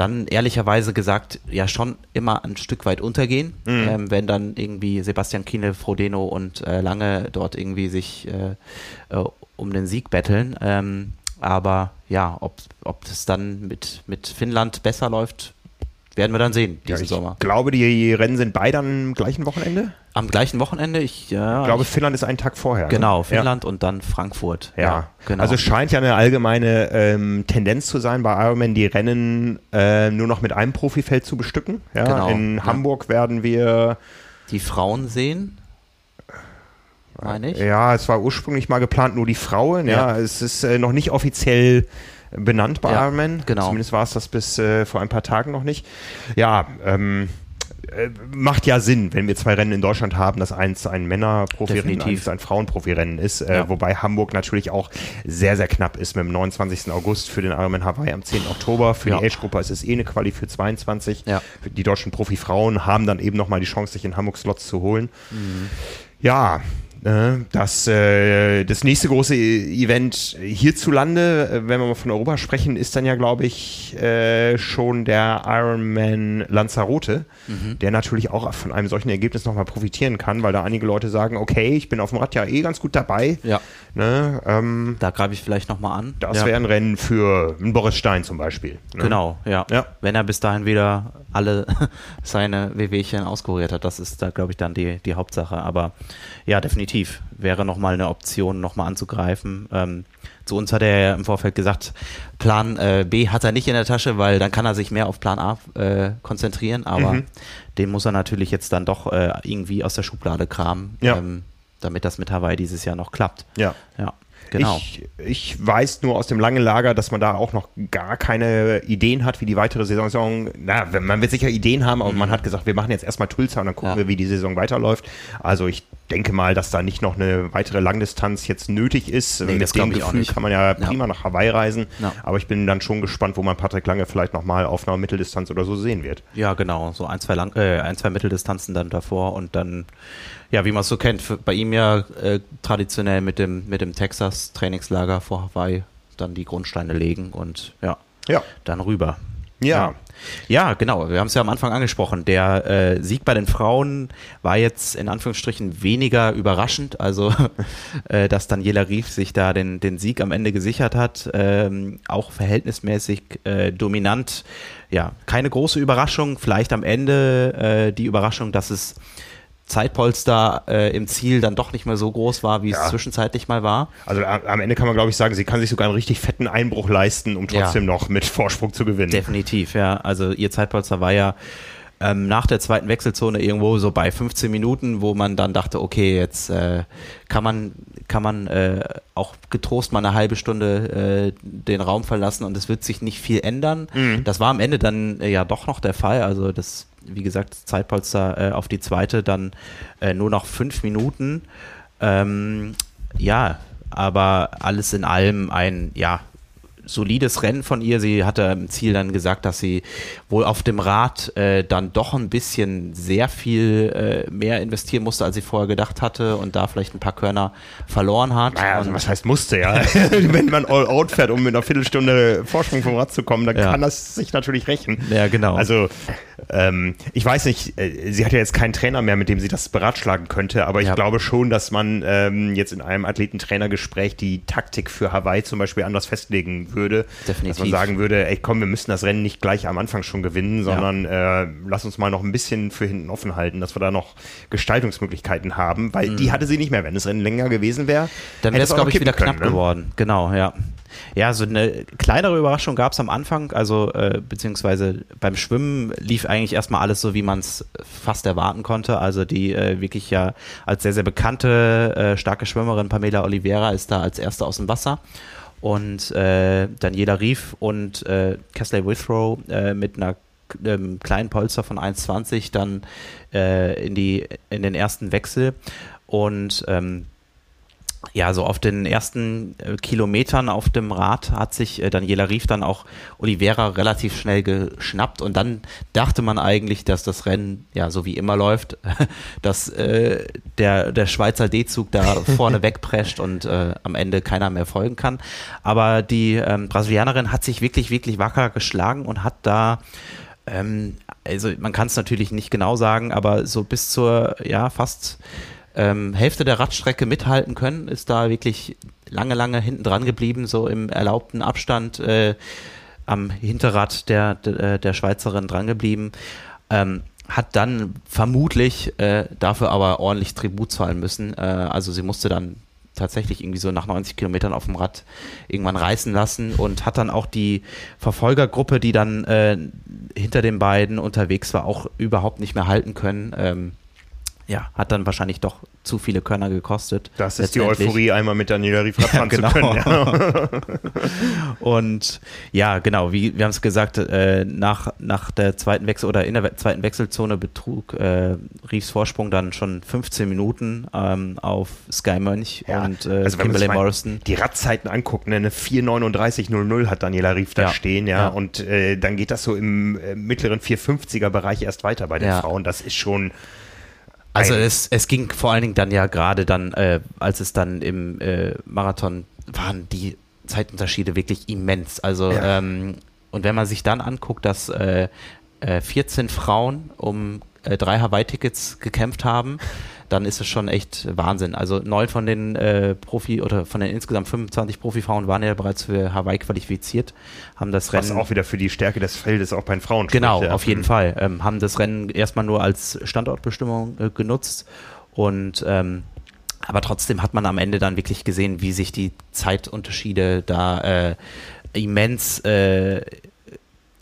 dann ehrlicherweise gesagt ja schon immer ein Stück weit untergehen, mhm. ähm, wenn dann irgendwie Sebastian Kiene, Frodeno und äh, Lange dort irgendwie sich äh, äh, um den Sieg betteln. Ähm, aber ja, ob, ob es dann mit, mit Finnland besser läuft, werden wir dann sehen diesen ja, ich Sommer. Ich glaube, die Rennen sind beide am gleichen Wochenende. Am gleichen Wochenende? Ich, ja, ich glaube, ich, Finnland ist einen Tag vorher. Ne? Genau, Finnland ja. und dann Frankfurt. Ja, ja genau. Also es scheint ja eine allgemeine ähm, Tendenz zu sein bei Ironman, die Rennen äh, nur noch mit einem Profifeld zu bestücken. Ja, genau. In Hamburg werden wir die Frauen sehen meine ich. Ja, es war ursprünglich mal geplant nur die Frauen. Ja, ja es ist äh, noch nicht offiziell benannt bei ja, Ironman. Genau. Zumindest war es das bis äh, vor ein paar Tagen noch nicht. Ja, ähm, äh, macht ja Sinn, wenn wir zwei Rennen in Deutschland haben, dass eins ein Männerprofirennen, eins ein Frauenprofirennen ist, äh, ja. wobei Hamburg natürlich auch sehr, sehr knapp ist mit dem 29. August für den Ironman Hawaii am 10. Oktober. Für ja. die Age-Gruppe ist es eh eine Quali für 22. Ja. Die deutschen Profifrauen haben dann eben nochmal die Chance, sich in Hamburg Slots zu holen. Mhm. Ja? Das, äh, das nächste große Event hierzulande, äh, wenn wir mal von Europa sprechen, ist dann ja, glaube ich, äh, schon der Ironman Lanzarote, mhm. der natürlich auch von einem solchen Ergebnis nochmal profitieren kann, weil da einige Leute sagen, okay, ich bin auf dem Rad ja eh ganz gut dabei. Ja. Ne? Ähm, da greife ich vielleicht nochmal an. Das ja. wäre ein Rennen für einen Boris Stein zum Beispiel. Ne? Genau, ja. ja. Wenn er bis dahin wieder alle seine WWchen auskuriert hat, das ist da, glaube ich, dann die, die Hauptsache. Aber ja, definitiv wäre nochmal eine Option, nochmal anzugreifen. Ähm, zu uns hat er ja im Vorfeld gesagt, Plan äh, B hat er nicht in der Tasche, weil dann kann er sich mehr auf Plan A äh, konzentrieren, aber mhm. den muss er natürlich jetzt dann doch äh, irgendwie aus der Schublade kramen. Ja. Ähm, damit das mit Hawaii dieses Jahr noch klappt. Ja. ja. Genau. Ich, ich, weiß nur aus dem langen Lager, dass man da auch noch gar keine Ideen hat, wie die weitere Saison. Na, man wird sicher Ideen haben, aber mhm. man hat gesagt, wir machen jetzt erstmal Tulsa und dann gucken ja. wir, wie die Saison weiterläuft. Also ich denke mal, dass da nicht noch eine weitere Langdistanz jetzt nötig ist. Nee, Mit dem Gefühl kann man ja prima ja. nach Hawaii reisen. Ja. Aber ich bin dann schon gespannt, wo man Patrick Lange vielleicht nochmal auf einer Mitteldistanz oder so sehen wird. Ja, genau. So ein, zwei, Lang äh, ein, zwei Mitteldistanzen dann davor und dann ja, wie man es so kennt, für, bei ihm ja äh, traditionell mit dem, mit dem Texas-Trainingslager vor Hawaii dann die Grundsteine legen und ja, ja. dann rüber. Ja. ja. genau. Wir haben es ja am Anfang angesprochen. Der äh, Sieg bei den Frauen war jetzt in Anführungsstrichen weniger überraschend. Also, äh, dass Daniela Rief sich da den, den Sieg am Ende gesichert hat, ähm, auch verhältnismäßig äh, dominant. Ja, keine große Überraschung. Vielleicht am Ende äh, die Überraschung, dass es Zeitpolster äh, im Ziel dann doch nicht mehr so groß war, wie ja. es zwischenzeitlich mal war. Also am Ende kann man, glaube ich, sagen, sie kann sich sogar einen richtig fetten Einbruch leisten, um trotzdem ja. noch mit Vorsprung zu gewinnen. Definitiv, ja. Also ihr Zeitpolster war ja ähm, nach der zweiten Wechselzone irgendwo so bei 15 Minuten, wo man dann dachte, okay, jetzt äh, kann man kann man äh, auch getrost mal eine halbe Stunde äh, den Raum verlassen und es wird sich nicht viel ändern. Mhm. Das war am Ende dann äh, ja doch noch der Fall. Also das wie gesagt, Zeitpolster äh, auf die zweite, dann äh, nur noch fünf Minuten. Ähm, ja, aber alles in allem ein, ja, solides Rennen von ihr. Sie hatte im Ziel dann gesagt, dass sie wohl auf dem Rad äh, dann doch ein bisschen sehr viel äh, mehr investieren musste, als sie vorher gedacht hatte und da vielleicht ein paar Körner verloren hat. Naja, also was heißt musste, ja. Wenn man all out fährt, um mit einer Viertelstunde Vorsprung vom Rad zu kommen, dann ja. kann das sich natürlich rächen. Ja, genau. Also ähm, ich weiß nicht, äh, sie hat ja jetzt keinen Trainer mehr, mit dem sie das beratschlagen könnte, aber ich ja. glaube schon, dass man ähm, jetzt in einem Athletentrainergespräch die Taktik für Hawaii zum Beispiel anders festlegen würde. Definitiv. Dass man sagen würde, ey komm, wir müssen das Rennen nicht gleich am Anfang schon gewinnen, sondern ja. äh, lass uns mal noch ein bisschen für hinten offen halten, dass wir da noch Gestaltungsmöglichkeiten haben, weil mhm. die hatte sie nicht mehr. Wenn das Rennen länger gewesen wäre, dann wäre es, glaube ich, wieder können, knapp ne? geworden. Genau, ja. Ja, so eine kleinere Überraschung gab es am Anfang, also äh, beziehungsweise beim Schwimmen lief eigentlich erstmal alles so, wie man es fast erwarten konnte. Also die äh, wirklich ja als sehr, sehr bekannte, äh, starke Schwimmerin Pamela Oliveira ist da als erste aus dem Wasser. Und äh, Daniela Rief und äh, Kesley Withrow äh, mit einer ähm, kleinen Polster von 1,20 dann äh, in, die, in den ersten Wechsel. Und ähm, ja, so auf den ersten äh, Kilometern auf dem Rad hat sich äh, Daniela Rief dann auch Oliveira relativ schnell geschnappt und dann dachte man eigentlich, dass das Rennen ja so wie immer läuft, dass äh, der, der Schweizer D-Zug da vorne wegprescht und äh, am Ende keiner mehr folgen kann. Aber die ähm, Brasilianerin hat sich wirklich, wirklich wacker geschlagen und hat da ähm, also man kann es natürlich nicht genau sagen, aber so bis zur ja fast ähm, Hälfte der Radstrecke mithalten können, ist da wirklich lange, lange hinten dran geblieben, so im erlaubten Abstand äh, am Hinterrad der, der, äh, der Schweizerin dran geblieben. Ähm, hat dann vermutlich äh, dafür aber ordentlich Tribut zahlen müssen. Äh, also sie musste dann tatsächlich irgendwie so nach 90 Kilometern auf dem Rad irgendwann reißen lassen und hat dann auch die Verfolgergruppe, die dann äh, hinter den beiden unterwegs war, auch überhaupt nicht mehr halten können. Ähm, ja, hat dann wahrscheinlich doch zu viele Körner gekostet. Das ist die Euphorie, einmal mit Daniela Rief ja, genau. zu können. Ja. und ja, genau, wie wir haben es gesagt, äh, nach, nach der zweiten Wechsel oder in der zweiten Wechselzone betrug äh, Riefs Vorsprung dann schon 15 Minuten ähm, auf Sky Mönch ja, und äh, also Kimberly Morrison. Die Radzeiten anguckt, ne, eine 4,39,00 hat Daniela Rief da stehen, ja, und äh, dann geht das so im äh, mittleren 450er Bereich erst weiter bei den Frauen. Das ist schon also es, es ging vor allen Dingen dann ja gerade dann, äh, als es dann im äh, Marathon waren die Zeitunterschiede wirklich immens. Also ja. ähm, und wenn man sich dann anguckt, dass äh, 14 äh, Frauen um äh, drei Hawaii-Tickets gekämpft haben, dann ist es schon echt Wahnsinn. Also neun von den äh, Profi oder von den insgesamt 25 Profifrauen waren ja bereits für Hawaii qualifiziert, haben das Rennen. Was auch wieder für die Stärke des Feldes auch bei den Frauen Genau, spricht, ja. auf jeden mhm. Fall. Ähm, haben das Rennen erstmal nur als Standortbestimmung äh, genutzt und ähm, aber trotzdem hat man am Ende dann wirklich gesehen, wie sich die Zeitunterschiede da äh, immens äh,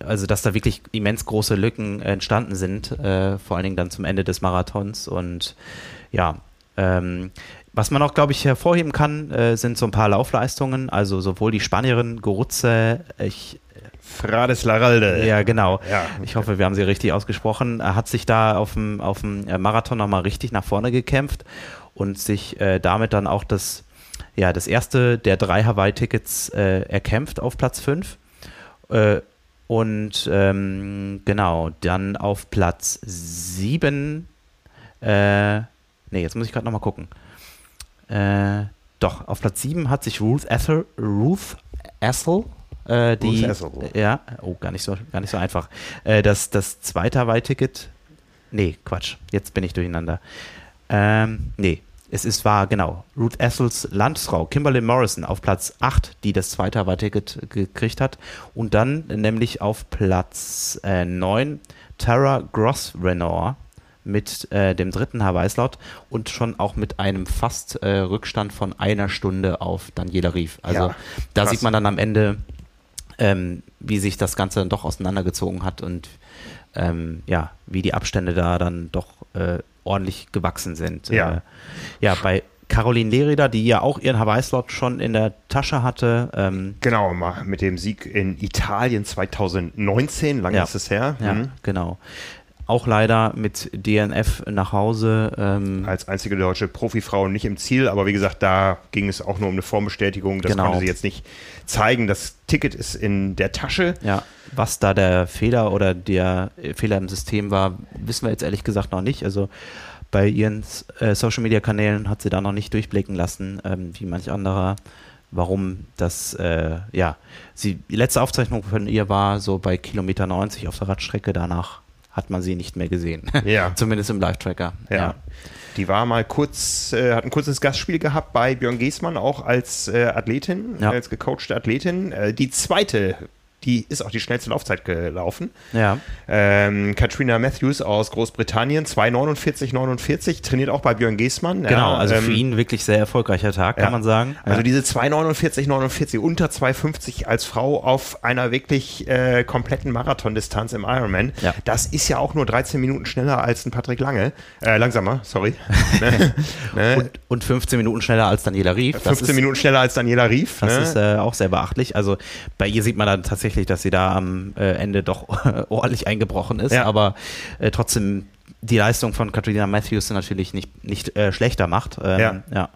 also dass da wirklich immens große Lücken entstanden sind, äh, vor allen Dingen dann zum Ende des Marathons und ja, ähm, was man auch, glaube ich, hervorheben kann, äh, sind so ein paar Laufleistungen. Also sowohl die Spanierin Gurutze, ich Frades Laralde. Ja, genau. Ja. Ich hoffe, wir haben sie richtig ausgesprochen. Er hat sich da auf dem, auf dem äh, Marathon nochmal richtig nach vorne gekämpft und sich äh, damit dann auch das, ja, das erste der drei Hawaii-Tickets äh, erkämpft auf Platz 5. Äh, und ähm, genau, dann auf Platz 7. Äh, nee, jetzt muss ich gerade nochmal gucken. Äh, doch, auf Platz 7 hat sich Ruth Ethel, Ruth Essel äh, die, ja, oh, gar nicht so, gar nicht so einfach. Äh, das, das zweite Hawaii-Ticket, nee, Quatsch, jetzt bin ich durcheinander. Ähm, nee, es ist wahr, genau. Ruth Essels Landsfrau Kimberly Morrison auf Platz 8, die das zweite Hawaii-Ticket gekriegt hat. Und dann nämlich auf Platz äh, 9 Tara Gross-Renor mit äh, dem dritten Hawaii-Slot und schon auch mit einem fast äh, Rückstand von einer Stunde auf Daniela Rief. Also ja, da sieht man dann am Ende, ähm, wie sich das Ganze dann doch auseinandergezogen hat und ähm, ja, wie die Abstände da dann doch äh, ordentlich gewachsen sind. Ja, äh, ja bei Caroline Lerida, die ja auch ihren Hawaii-Slot schon in der Tasche hatte. Ähm, genau, mit dem Sieg in Italien 2019, lange ja, ist es her. Ja, mhm. genau auch leider mit DNF nach Hause. Ähm Als einzige deutsche Profifrau nicht im Ziel, aber wie gesagt, da ging es auch nur um eine Formbestätigung. Das genau. konnte sie jetzt nicht zeigen. Das Ticket ist in der Tasche. Ja, was da der Fehler oder der Fehler im System war, wissen wir jetzt ehrlich gesagt noch nicht. Also bei ihren äh, Social Media Kanälen hat sie da noch nicht durchblicken lassen, ähm, wie manch anderer warum das, äh, ja, sie, die letzte Aufzeichnung von ihr war so bei Kilometer 90 auf der Radstrecke, danach hat man sie nicht mehr gesehen. Ja. Zumindest im Live-Tracker. Ja. ja. Die war mal kurz, äh, hat ein kurzes Gastspiel gehabt bei Björn Giesmann, auch als äh, Athletin, ja. als gecoachte Athletin. Äh, die zweite die ist auch die schnellste Laufzeit gelaufen. Ja. Ähm, Katrina Matthews aus Großbritannien, 2,49,49, trainiert auch bei Björn Geßmann. Genau, ja, also ähm, für ihn wirklich sehr erfolgreicher Tag, kann ja. man sagen. Also diese 2,49,49 unter 2,50 als Frau auf einer wirklich äh, kompletten Marathondistanz im Ironman, ja. das ist ja auch nur 13 Minuten schneller als ein Patrick Lange. Äh, langsamer, sorry. ne? ne? Und, und, 15 Minuten schneller als Daniela Rief. 15 ist, Minuten schneller als Daniela Rief. Das ne? ist äh, auch sehr beachtlich. Also bei ihr sieht man dann tatsächlich tatsächlich, dass sie da am äh, Ende doch ordentlich eingebrochen ist, ja. aber äh, trotzdem die Leistung von Katrina Matthews natürlich nicht, nicht äh, schlechter macht. Ähm, ja. ja.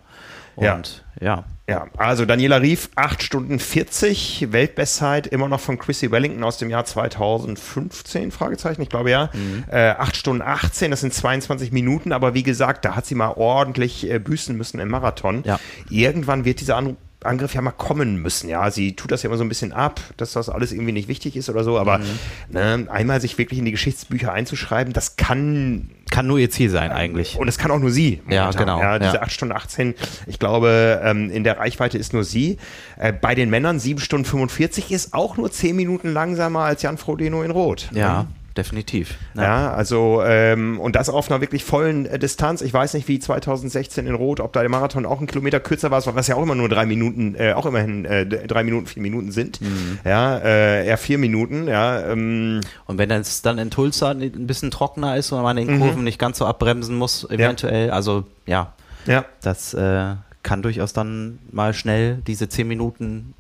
Und ja. Ja, also Daniela Rief, 8 Stunden 40, Weltbestzeit, immer noch von Chrissy Wellington aus dem Jahr 2015, Fragezeichen, ich glaube ja. Mhm. Äh, 8 Stunden 18, das sind 22 Minuten, aber wie gesagt, da hat sie mal ordentlich äh, büßen müssen im Marathon. Ja. Irgendwann wird dieser Anruf Angriff ja mal kommen müssen. Ja, sie tut das ja immer so ein bisschen ab, dass das alles irgendwie nicht wichtig ist oder so, aber mhm. ne, einmal sich wirklich in die Geschichtsbücher einzuschreiben, das kann. Kann nur ihr Ziel sein, eigentlich. Und es kann auch nur sie. Momentan. Ja, genau. Ja, diese ja. 8 Stunden 18, ich glaube, ähm, in der Reichweite ist nur sie. Äh, bei den Männern 7 Stunden 45 ist auch nur 10 Minuten langsamer als Jan Frodeno in Rot. Ja. Mhm definitiv. Ja, ja also ähm, und das auf einer wirklich vollen äh, Distanz. Ich weiß nicht, wie 2016 in Rot, ob da der Marathon auch einen Kilometer kürzer war, was ja auch immer nur drei Minuten, äh, auch immerhin äh, drei Minuten, vier Minuten sind. Mhm. Ja, äh, eher vier Minuten. Ja. Ähm. Und wenn es dann in Tulsa ein bisschen trockener ist und man den mhm. Kurven nicht ganz so abbremsen muss, eventuell, ja. also ja, ja. das äh, kann durchaus dann mal schnell diese zehn Minuten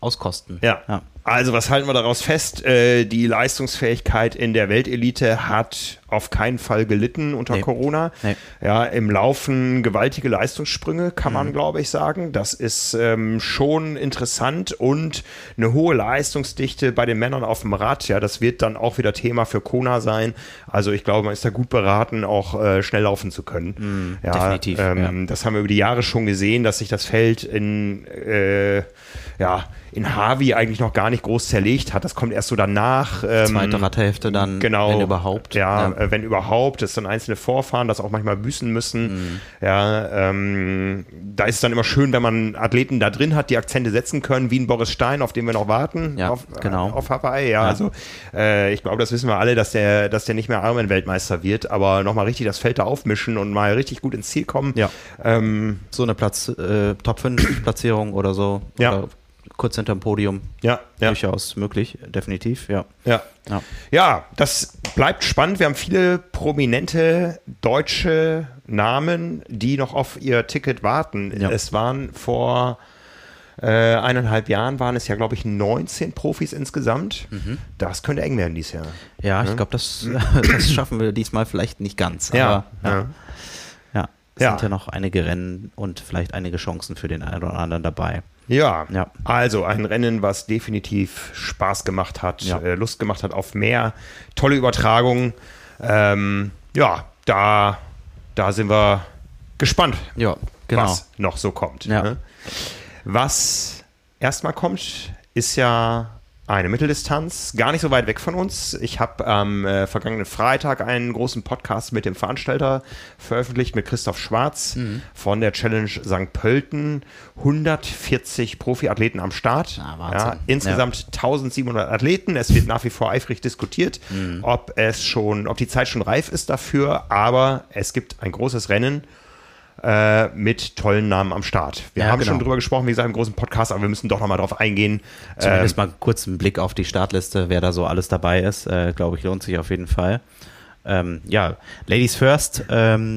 auskosten. Ja. ja. Also, was halten wir daraus fest? Äh, die Leistungsfähigkeit in der Weltelite hat auf keinen Fall gelitten unter nee. Corona. Nee. Ja, im Laufen gewaltige Leistungssprünge, kann man, mhm. glaube ich, sagen. Das ist ähm, schon interessant und eine hohe Leistungsdichte bei den Männern auf dem Rad. Ja, das wird dann auch wieder Thema für Kona sein. Also, ich glaube, man ist da gut beraten, auch äh, schnell laufen zu können. Mhm, ja, definitiv. Ähm, ja. Das haben wir über die Jahre schon gesehen, dass sich das Feld in, äh, ja, in Harvey eigentlich noch gar nicht groß zerlegt hat. Das kommt erst so danach. Ähm, Zweite Radhälfte dann, genau, wenn überhaupt. Ja, ja. Äh, wenn überhaupt. Das sind einzelne Vorfahren, das auch manchmal büßen müssen. Mhm. Ja, ähm, da ist es dann immer schön, wenn man Athleten da drin hat, die Akzente setzen können, wie ein Boris Stein, auf den wir noch warten. Ja, auf, genau. Äh, auf Hawaii. Ja, ja. also äh, ich glaube, das wissen wir alle, dass der, dass der nicht mehr Ironman-Weltmeister wird, aber nochmal richtig das Feld da aufmischen und mal richtig gut ins Ziel kommen. Ja. Ähm, so eine Platz, äh, Top 5 Platzierung oder so. Ja. Oder kurz hinterm Podium. Ja, ja. Durchaus möglich, definitiv, ja. Ja. ja. Ja, das bleibt spannend. Wir haben viele prominente deutsche Namen, die noch auf ihr Ticket warten. Ja. Es waren vor äh, eineinhalb Jahren waren es ja, glaube ich, 19 Profis insgesamt. Mhm. Das könnte eng werden dieses Jahr. Ja, ja? ich glaube, das, das schaffen wir diesmal vielleicht nicht ganz. ja. ja. ja. Es sind ja noch einige Rennen und vielleicht einige Chancen für den einen oder anderen dabei. Ja, ja, also ein Rennen, was definitiv Spaß gemacht hat, ja. äh, Lust gemacht hat auf mehr, tolle Übertragungen. Ähm, ja, da, da sind wir gespannt, ja, genau. was noch so kommt. Ja. Ne? Was erstmal kommt, ist ja eine Mitteldistanz, gar nicht so weit weg von uns. Ich habe am äh, vergangenen Freitag einen großen Podcast mit dem Veranstalter veröffentlicht, mit Christoph Schwarz mhm. von der Challenge St. Pölten. 140 Profiathleten am Start. Ah, ja, insgesamt ja. 1700 Athleten. Es wird nach wie vor eifrig diskutiert, mhm. ob es schon, ob die Zeit schon reif ist dafür, aber es gibt ein großes Rennen äh, mit tollen Namen am Start. Wir ja, haben genau. schon drüber gesprochen, wie gesagt, im großen Podcast, aber wir müssen doch nochmal drauf eingehen. Zumindest ähm, mal kurz einen Blick auf die Startliste, wer da so alles dabei ist. Äh, Glaube ich, lohnt sich auf jeden Fall. Ähm, ja, Ladies First. Ähm,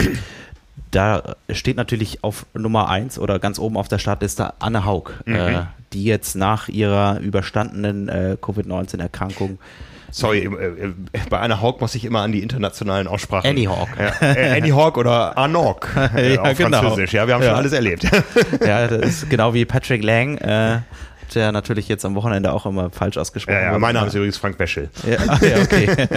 da steht natürlich auf Nummer 1 oder ganz oben auf der Startliste Anne Haug, mhm. äh, die jetzt nach ihrer überstandenen äh, Covid-19-Erkrankung Sorry, äh, äh, bei einer Hawk muss ich immer an die internationalen Aussprachen. Annie Hawk. Ja, äh, Annie Hawk oder Anok ja, auf genau. Französisch. Ja, wir haben ja. schon alles erlebt. ja, das ist genau wie Patrick Lang. Äh, der natürlich jetzt am Wochenende auch immer falsch ausgesprochen ja, ja, Mein Name ist übrigens Frank Beschel. Ja, ja okay.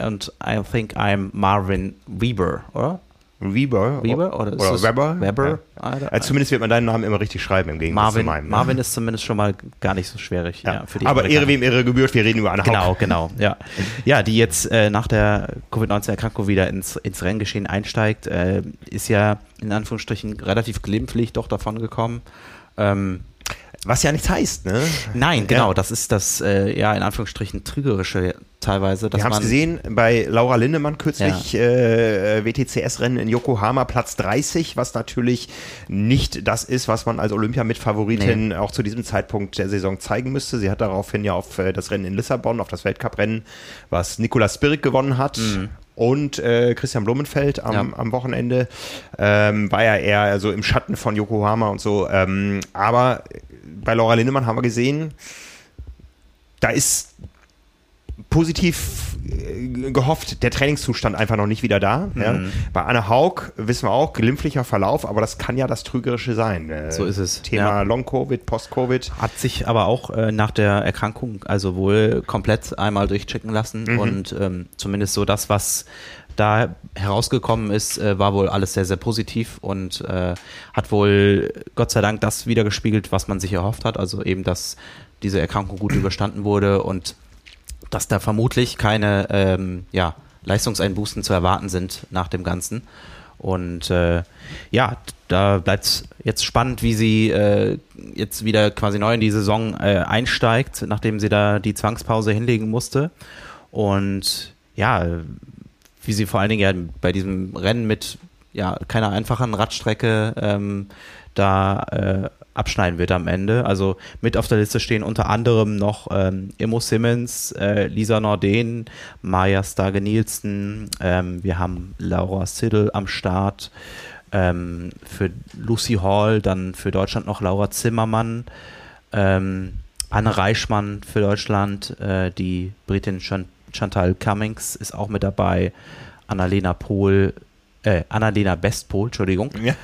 Und I think I'm Marvin Weber, oder? Weber. Weber oder, oder Weber. Weber. Ja. Also zumindest wird man deinen Namen immer richtig schreiben im Gegensatz Marvin, zu meinem. Ne? Marvin ist zumindest schon mal gar nicht so schwierig. Ja. Ja, Aber Ehre wem Ehre gebührt, wir reden über eine Genau, Haupt. genau. Ja, ja die jetzt äh, nach der Covid-19-Erkrankung wieder ins, ins Renngeschehen einsteigt, äh, ist ja in Anführungsstrichen relativ glimpflich doch davon gekommen. Ähm, was ja nichts heißt, ne? Nein, genau, ja. das ist das, äh, ja, in Anführungsstrichen trügerische teilweise. Wir haben es gesehen bei Laura Lindemann kürzlich, ja. äh, WTCS-Rennen in Yokohama, Platz 30, was natürlich nicht das ist, was man als Olympia mit Favoritin nee. auch zu diesem Zeitpunkt der Saison zeigen müsste. Sie hat daraufhin ja auf äh, das Rennen in Lissabon, auf das Weltcuprennen, was Nicolas Spirik gewonnen hat, mhm und äh, Christian Blumenfeld am, ja. am Wochenende. Ähm, war ja eher so im Schatten von Yokohama und so. Ähm, aber bei Laura Lindemann haben wir gesehen, da ist positiv äh, gehofft, der Trainingszustand einfach noch nicht wieder da. Mhm. Ja. Bei Anne Haug wissen wir auch, glimpflicher Verlauf, aber das kann ja das Trügerische sein. Äh, so ist es. Thema ja. Long-Covid, Post-Covid. Hat sich aber auch äh, nach der Erkrankung also wohl komplett einmal durchchecken lassen mhm. und ähm, zumindest so das, was da herausgekommen ist, äh, war wohl alles sehr, sehr positiv und äh, hat wohl Gott sei Dank das wiedergespiegelt, was man sich erhofft hat. Also eben, dass diese Erkrankung gut überstanden wurde und dass da vermutlich keine ähm, ja, Leistungseinbußen zu erwarten sind nach dem Ganzen. Und äh, ja, da bleibt es jetzt spannend, wie sie äh, jetzt wieder quasi neu in die Saison äh, einsteigt, nachdem sie da die Zwangspause hinlegen musste. Und ja, wie sie vor allen Dingen ja bei diesem Rennen mit ja, keiner einfachen Radstrecke ähm, da äh, abschneiden wird am Ende. Also mit auf der Liste stehen unter anderem noch ähm, Immo Simmons, äh, Lisa Norden, Maya Stage-Nielsen, ähm, wir haben Laura Siddle am Start, ähm, für Lucy Hall, dann für Deutschland noch Laura Zimmermann, ähm, Anne Reichmann für Deutschland, äh, die Britin Chantal Cummings ist auch mit dabei, Annalena Pohl äh, Annalena Bestpol, Entschuldigung. Ja.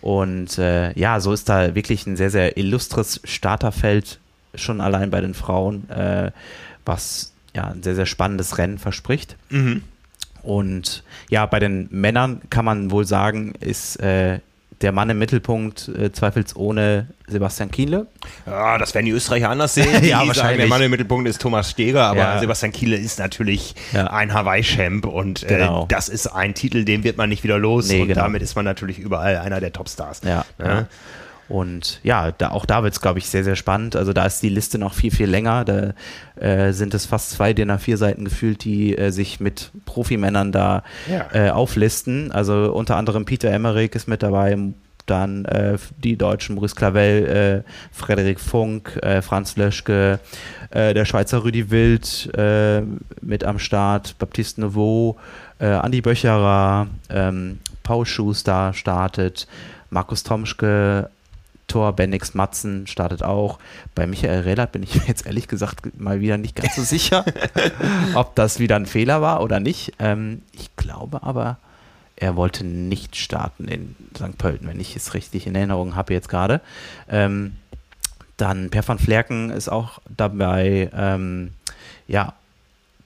Und äh, ja, so ist da wirklich ein sehr, sehr illustres Starterfeld schon allein bei den Frauen, äh, was ja ein sehr, sehr spannendes Rennen verspricht. Mhm. Und ja, bei den Männern kann man wohl sagen, ist äh, der Mann im Mittelpunkt äh, zweifelsohne Sebastian Kiele. Ja, das werden die Österreicher anders sehen. ja, wahrscheinlich. Sagen, der Mann im Mittelpunkt ist Thomas Steger, aber ja. Sebastian Kiele ist natürlich ja. ein Hawaii-Champ und äh, genau. das ist ein Titel, den wird man nicht wieder los nee, und genau. damit ist man natürlich überall einer der Topstars. Ja. ja. Und ja, da, auch da wird es, glaube ich, sehr, sehr spannend. Also da ist die Liste noch viel, viel länger. Da äh, sind es fast zwei DIN A4 Seiten gefühlt, die äh, sich mit Profimännern da ja. äh, auflisten. Also unter anderem Peter Emmerich ist mit dabei, dann äh, die Deutschen Maurice Clavel, äh, Frederik Funk, äh, Franz Löschke, äh, der Schweizer Rüdi Wild äh, mit am Start, Baptiste Nouveau, äh, Andi Böcherer, ähm, Paul Schuster startet, Markus Tomschke, Tor Bendix Matzen startet auch. Bei Michael Rehlert bin ich jetzt ehrlich gesagt mal wieder nicht ganz so sicher, ob das wieder ein Fehler war oder nicht. Ähm, ich glaube aber, er wollte nicht starten in St. Pölten, wenn ich es richtig in Erinnerung habe jetzt gerade. Ähm, dann Per van Flerken ist auch dabei. Ähm, ja,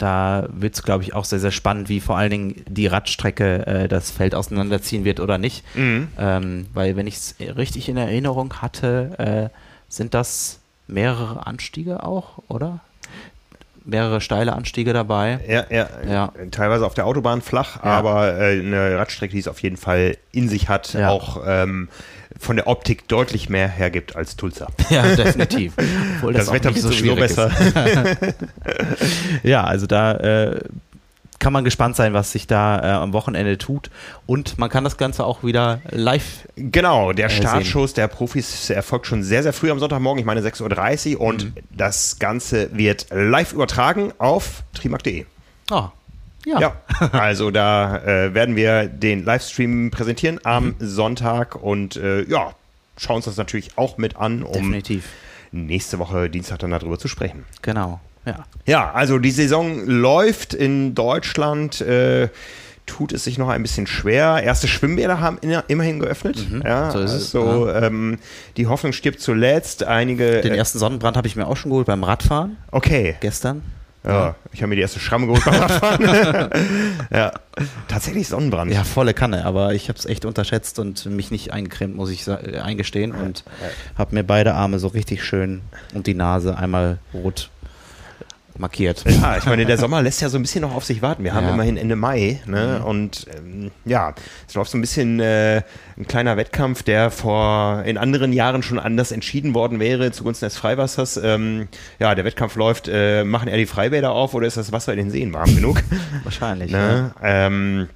da wird es, glaube ich, auch sehr, sehr spannend, wie vor allen Dingen die Radstrecke äh, das Feld auseinanderziehen wird oder nicht. Mhm. Ähm, weil, wenn ich es richtig in Erinnerung hatte, äh, sind das mehrere Anstiege auch, oder? mehrere steile Anstiege dabei. Ja, ja, ja. teilweise auf der Autobahn flach, ja. aber äh, eine Radstrecke, die es auf jeden Fall in sich hat, ja. auch ähm, von der Optik deutlich mehr hergibt als Tulsa. Ja, definitiv. Obwohl das, das Wetter wird so sowieso besser. ja, also da äh, kann man gespannt sein, was sich da äh, am Wochenende tut. Und man kann das Ganze auch wieder live. Genau, der äh, Startschuss der Profis erfolgt schon sehr, sehr früh am Sonntagmorgen, ich meine 6.30 Uhr. Und mhm. das Ganze wird live übertragen auf trimark.de. Ah, ja. ja. also da äh, werden wir den Livestream präsentieren am mhm. Sonntag und äh, ja, schauen uns das natürlich auch mit an, um Definitiv. nächste Woche Dienstag dann darüber zu sprechen. Genau. Ja. ja, also die Saison läuft in Deutschland. Äh, tut es sich noch ein bisschen schwer. Erste Schwimmbäder haben in, immerhin geöffnet. Mhm, ja, so ist es. Also, ja. ähm, die Hoffnung stirbt zuletzt. Einige. Den ersten Sonnenbrand habe ich mir auch schon geholt beim Radfahren. Okay. Gestern. Ja, ich habe mir die erste Schramme geholt beim Radfahren. ja, tatsächlich Sonnenbrand. Ja, volle Kanne, aber ich habe es echt unterschätzt und mich nicht eingecremt, muss ich eingestehen. Und habe mir beide Arme so richtig schön und die Nase einmal rot markiert. Ja, ich meine, der Sommer lässt ja so ein bisschen noch auf sich warten. Wir haben ja. immerhin Ende Mai ne? Mhm. und ähm, ja, es läuft so ein bisschen äh, ein kleiner Wettkampf, der vor in anderen Jahren schon anders entschieden worden wäre zugunsten des Freiwassers. Ähm, ja, der Wettkampf läuft, äh, machen eher die Freibäder auf oder ist das Wasser in den Seen warm genug? Wahrscheinlich. Ne? Ja. Ähm,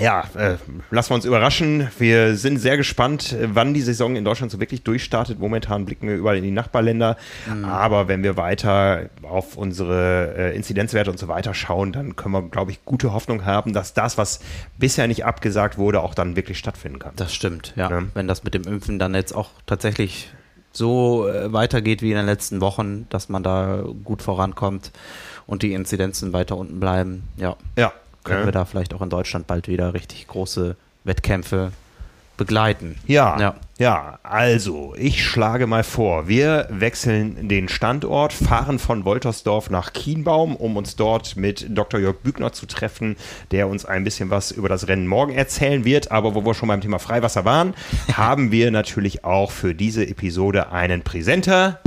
ja, äh, lassen wir uns überraschen. Wir sind sehr gespannt, wann die Saison in Deutschland so wirklich durchstartet. Momentan blicken wir überall in die Nachbarländer. Mhm. Aber wenn wir weiter auf unsere äh, Inzidenzwerte und so weiter schauen, dann können wir, glaube ich, gute Hoffnung haben, dass das, was bisher nicht abgesagt wurde, auch dann wirklich stattfinden kann. Das stimmt, ja. ja. Wenn das mit dem Impfen dann jetzt auch tatsächlich so äh, weitergeht wie in den letzten Wochen, dass man da gut vorankommt und die Inzidenzen weiter unten bleiben, ja. Ja, können ja. wir da vielleicht auch in Deutschland bald wieder richtig große Wettkämpfe begleiten. Ja, ja, ja, also ich schlage mal vor, wir wechseln den Standort, fahren von Woltersdorf nach Kienbaum, um uns dort mit Dr. Jörg Bügner zu treffen, der uns ein bisschen was über das Rennen morgen erzählen wird. Aber wo wir schon beim Thema Freiwasser waren, haben wir natürlich auch für diese Episode einen Präsenter.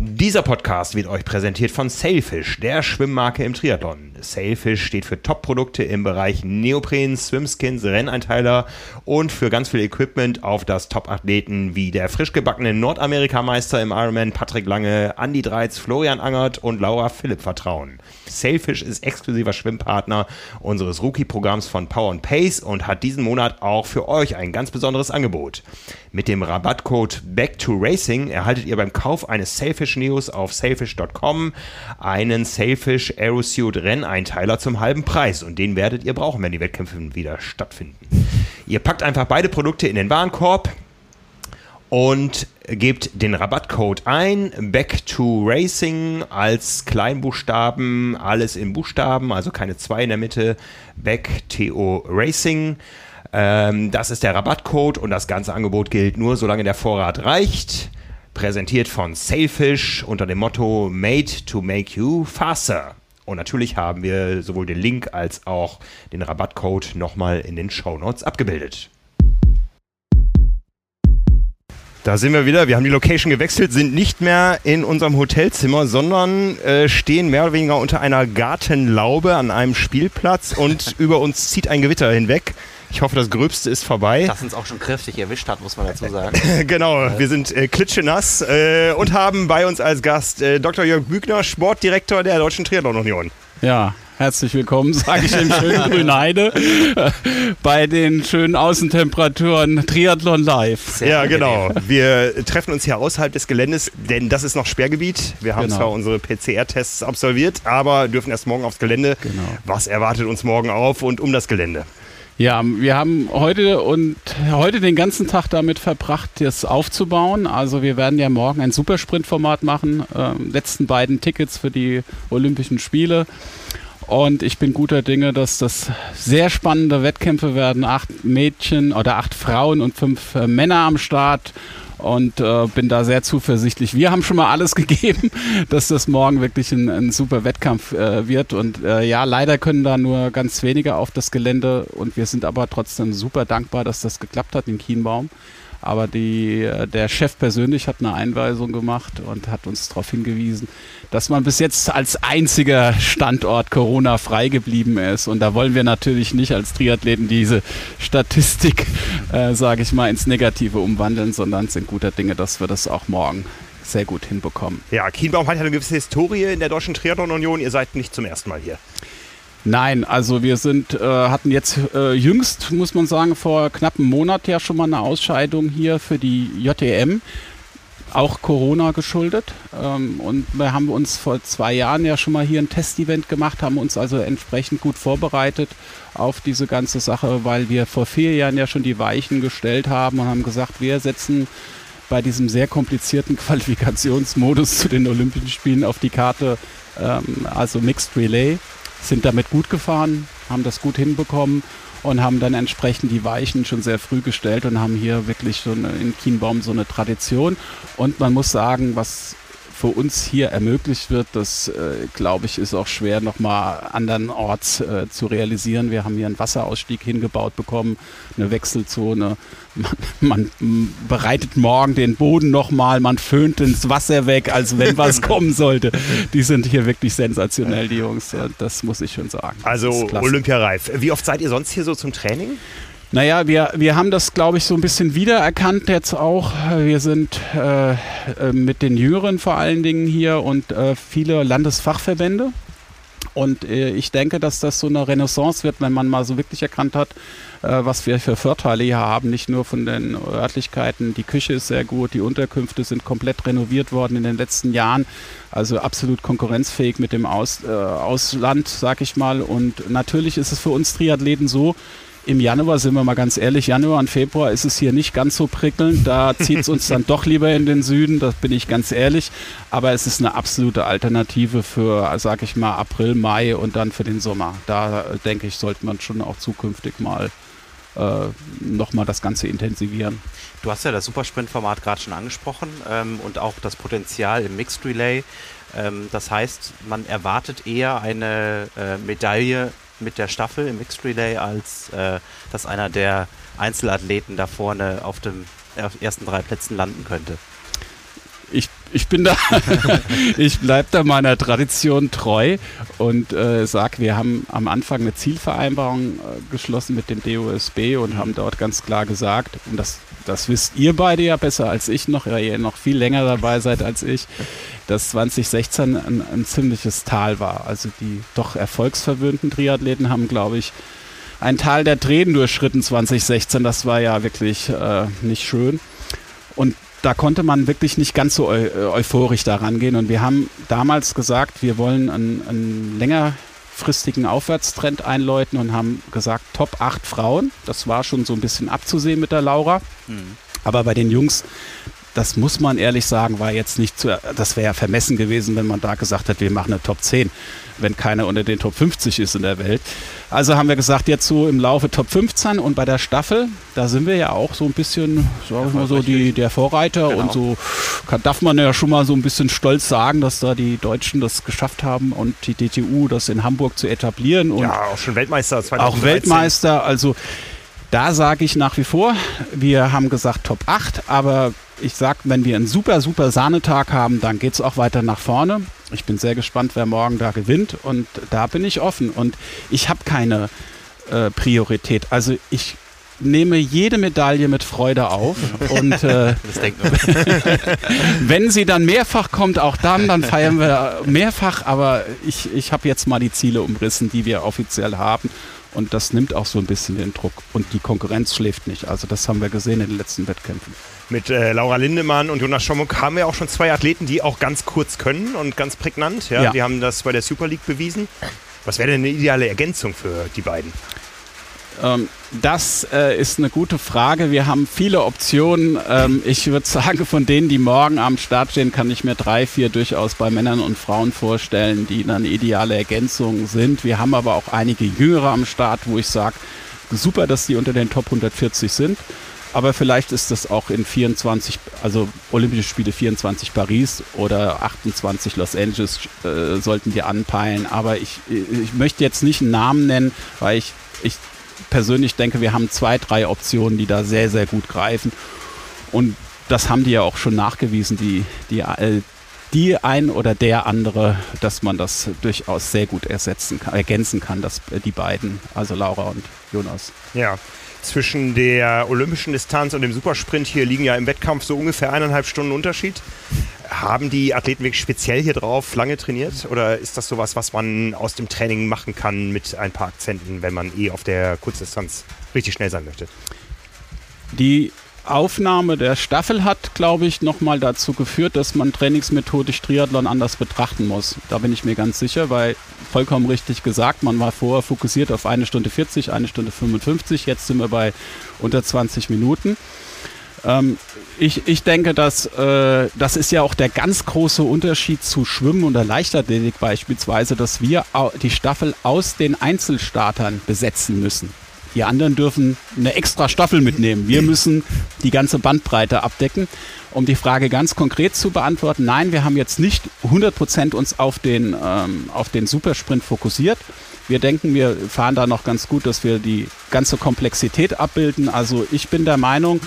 Dieser Podcast wird euch präsentiert von Sailfish, der Schwimmmarke im Triathlon. Sailfish steht für Top-Produkte im Bereich Neopren, Swimskins, Renneinteiler und für ganz viel Equipment, auf das Top-Athleten wie der frisch gebackene Nordamerikameister im Ironman Patrick Lange, Andy Dreiz, Florian Angert und Laura Philipp vertrauen. Sailfish ist exklusiver Schwimmpartner unseres Rookie-Programms von Power and Pace und hat diesen Monat auch für euch ein ganz besonderes Angebot. Mit dem Rabattcode Back to Racing erhaltet ihr beim Kauf eines Sailfish Neos auf sailfish.com einen Sailfish Aerosuit Renneinteiler zum halben Preis und den werdet ihr brauchen, wenn die Wettkämpfe wieder stattfinden. Ihr packt einfach beide Produkte in den Warenkorb, und gebt den Rabattcode ein, Back to Racing als Kleinbuchstaben, alles in Buchstaben, also keine zwei in der Mitte, Back to Racing. Ähm, das ist der Rabattcode und das ganze Angebot gilt nur, solange der Vorrat reicht. Präsentiert von Sailfish unter dem Motto Made to Make You Faster. Und natürlich haben wir sowohl den Link als auch den Rabattcode nochmal in den Show Notes abgebildet. Da sind wir wieder. Wir haben die Location gewechselt, sind nicht mehr in unserem Hotelzimmer, sondern äh, stehen mehr oder weniger unter einer Gartenlaube an einem Spielplatz und über uns zieht ein Gewitter hinweg. Ich hoffe, das Gröbste ist vorbei. Das uns auch schon kräftig erwischt hat, muss man dazu sagen. genau, wir sind äh, klitschenass äh, und haben bei uns als Gast äh, Dr. Jörg Bügner, Sportdirektor der Deutschen Triathlon Union. Ja, herzlich willkommen, sage ich im schönen Grünheide, bei den schönen Außentemperaturen Triathlon Live. Sehr ja, genau. Wir treffen uns hier außerhalb des Geländes, denn das ist noch Sperrgebiet. Wir haben genau. zwar unsere PCR-Tests absolviert, aber dürfen erst morgen aufs Gelände. Genau. Was erwartet uns morgen auf und um das Gelände? Ja, wir haben heute und heute den ganzen Tag damit verbracht, das aufzubauen. Also wir werden ja morgen ein Supersprint-Format machen, äh, letzten beiden Tickets für die Olympischen Spiele. Und ich bin guter Dinge, dass das sehr spannende Wettkämpfe werden. Acht Mädchen oder acht Frauen und fünf äh, Männer am Start und äh, bin da sehr zuversichtlich. Wir haben schon mal alles gegeben, dass das morgen wirklich ein, ein super Wettkampf äh, wird. Und äh, ja, leider können da nur ganz wenige auf das Gelände und wir sind aber trotzdem super dankbar, dass das geklappt hat in Kienbaum. Aber die, äh, der Chef persönlich hat eine Einweisung gemacht und hat uns darauf hingewiesen, dass man bis jetzt als einziger Standort Corona-frei geblieben ist. Und da wollen wir natürlich nicht als Triathleten diese Statistik, äh, sage ich mal, ins Negative umwandeln, sondern sind guter Dinge, dass wir das auch morgen sehr gut hinbekommen. Ja, Kienbaum hat ja eine gewisse Historie in der Deutschen Triathlon Union. Ihr seid nicht zum ersten Mal hier. Nein, also wir sind, äh, hatten jetzt äh, jüngst, muss man sagen, vor knapp einem Monat ja schon mal eine Ausscheidung hier für die JTM, auch Corona geschuldet. Ähm, und wir haben uns vor zwei Jahren ja schon mal hier ein Testevent gemacht, haben uns also entsprechend gut vorbereitet auf diese ganze Sache, weil wir vor vier Jahren ja schon die Weichen gestellt haben und haben gesagt, wir setzen bei diesem sehr komplizierten Qualifikationsmodus zu den Olympischen Spielen auf die Karte, ähm, also Mixed Relay sind damit gut gefahren, haben das gut hinbekommen und haben dann entsprechend die Weichen schon sehr früh gestellt und haben hier wirklich eine, in Kienbaum so eine Tradition. Und man muss sagen, was für uns hier ermöglicht wird, das äh, glaube ich ist auch schwer nochmal andernorts äh, zu realisieren. Wir haben hier einen Wasserausstieg hingebaut bekommen, eine Wechselzone. Man, man bereitet morgen den Boden nochmal, man föhnt ins Wasser weg, als wenn was kommen sollte. Die sind hier wirklich sensationell, die Jungs. Das muss ich schon sagen. Also Olympiareif. Wie oft seid ihr sonst hier so zum Training? Naja, wir, wir haben das, glaube ich, so ein bisschen wiedererkannt jetzt auch. Wir sind äh, äh, mit den Jüngeren vor allen Dingen hier und äh, viele Landesfachverbände. Und äh, ich denke, dass das so eine Renaissance wird, wenn man mal so wirklich erkannt hat, äh, was wir für Vorteile hier haben. Nicht nur von den Örtlichkeiten. Die Küche ist sehr gut, die Unterkünfte sind komplett renoviert worden in den letzten Jahren. Also absolut konkurrenzfähig mit dem Aus, äh, Ausland, sag ich mal. Und natürlich ist es für uns Triathleten so, im Januar, sind wir mal ganz ehrlich, Januar und Februar ist es hier nicht ganz so prickelnd. Da zieht es uns dann doch lieber in den Süden, das bin ich ganz ehrlich. Aber es ist eine absolute Alternative für, sag ich mal, April, Mai und dann für den Sommer. Da denke ich, sollte man schon auch zukünftig mal äh, nochmal das Ganze intensivieren. Du hast ja das Supersprint-Format gerade schon angesprochen ähm, und auch das Potenzial im Mixed Relay. Ähm, das heißt, man erwartet eher eine äh, Medaille mit der Staffel im Mixed Relay, als äh, dass einer der Einzelathleten da vorne auf den ersten drei Plätzen landen könnte. Ich, ich bin da, ich bleibe da meiner Tradition treu und äh, sag, wir haben am Anfang eine Zielvereinbarung äh, geschlossen mit dem DOSB und haben dort ganz klar gesagt, und das, das wisst ihr beide ja besser als ich noch, weil ihr noch viel länger dabei seid als ich, dass 2016 ein, ein ziemliches Tal war. Also die doch erfolgsverwöhnten Triathleten haben, glaube ich, ein Tal der Tränen durchschritten 2016. Das war ja wirklich äh, nicht schön. Und da konnte man wirklich nicht ganz so eu euphorisch daran gehen. Und wir haben damals gesagt, wir wollen einen, einen längerfristigen Aufwärtstrend einläuten und haben gesagt, Top 8 Frauen. Das war schon so ein bisschen abzusehen mit der Laura. Mhm. Aber bei den Jungs, das muss man ehrlich sagen, war jetzt nicht zu, das wäre ja vermessen gewesen, wenn man da gesagt hat, wir machen eine Top 10, wenn keiner unter den Top 50 ist in der Welt. Also haben wir gesagt, jetzt so im Laufe Top 15 und bei der Staffel, da sind wir ja auch so ein bisschen, sagen wir mal so, die, der Vorreiter genau. und so kann, darf man ja schon mal so ein bisschen stolz sagen, dass da die Deutschen das geschafft haben und die DTU das in Hamburg zu etablieren. Und ja, auch schon Weltmeister 2013. Auch Weltmeister, also da sage ich nach wie vor, wir haben gesagt Top 8, aber ich sage, wenn wir einen super, super Sahnetag haben, dann geht es auch weiter nach vorne. Ich bin sehr gespannt, wer morgen da gewinnt und da bin ich offen und ich habe keine äh, Priorität. Also ich nehme jede Medaille mit Freude auf. Und äh, wenn sie dann mehrfach kommt, auch dann, dann feiern wir mehrfach. Aber ich, ich habe jetzt mal die Ziele umrissen, die wir offiziell haben. Und das nimmt auch so ein bisschen den Druck. Und die Konkurrenz schläft nicht. Also das haben wir gesehen in den letzten Wettkämpfen. Mit äh, Laura Lindemann und Jonas Schommuck haben wir auch schon zwei Athleten, die auch ganz kurz können und ganz prägnant. Ja? ja. Die haben das bei der Super League bewiesen. Was wäre denn eine ideale Ergänzung für die beiden? Ähm, das äh, ist eine gute Frage. Wir haben viele Optionen. Ähm, ich würde sagen, von denen, die morgen am Start stehen, kann ich mir drei, vier durchaus bei Männern und Frauen vorstellen, die dann ideale Ergänzungen sind. Wir haben aber auch einige Jüngere am Start, wo ich sage, super, dass die unter den Top 140 sind. Aber vielleicht ist das auch in 24, also Olympische Spiele 24 Paris oder 28 Los Angeles äh, sollten die anpeilen. Aber ich, ich möchte jetzt nicht einen Namen nennen, weil ich, ich persönlich denke, wir haben zwei, drei Optionen, die da sehr, sehr gut greifen. Und das haben die ja auch schon nachgewiesen, die, die, äh, die ein oder der andere, dass man das durchaus sehr gut ersetzen, ergänzen kann, dass äh, die beiden, also Laura und Jonas. Ja, zwischen der olympischen Distanz und dem Supersprint hier liegen ja im Wettkampf so ungefähr eineinhalb Stunden Unterschied. Haben die Athleten wirklich speziell hier drauf lange trainiert oder ist das sowas, was man aus dem Training machen kann mit ein paar Akzenten, wenn man eh auf der Kurzdistanz richtig schnell sein möchte? Die Aufnahme der Staffel hat, glaube ich, nochmal dazu geführt, dass man trainingsmethodisch Triathlon anders betrachten muss. Da bin ich mir ganz sicher, weil vollkommen richtig gesagt, man war vorher fokussiert auf eine Stunde 40, eine Stunde 55, jetzt sind wir bei unter 20 Minuten. Ähm, ich, ich denke, dass äh, das ist ja auch der ganz große Unterschied zu Schwimmen und der Leichtathletik beispielsweise, dass wir die Staffel aus den Einzelstartern besetzen müssen. Die anderen dürfen eine extra Staffel mitnehmen. Wir müssen die ganze Bandbreite abdecken. Um die Frage ganz konkret zu beantworten, nein, wir haben jetzt nicht 100% uns auf den, ähm, auf den Supersprint fokussiert. Wir denken, wir fahren da noch ganz gut, dass wir die ganze Komplexität abbilden. Also ich bin der Meinung,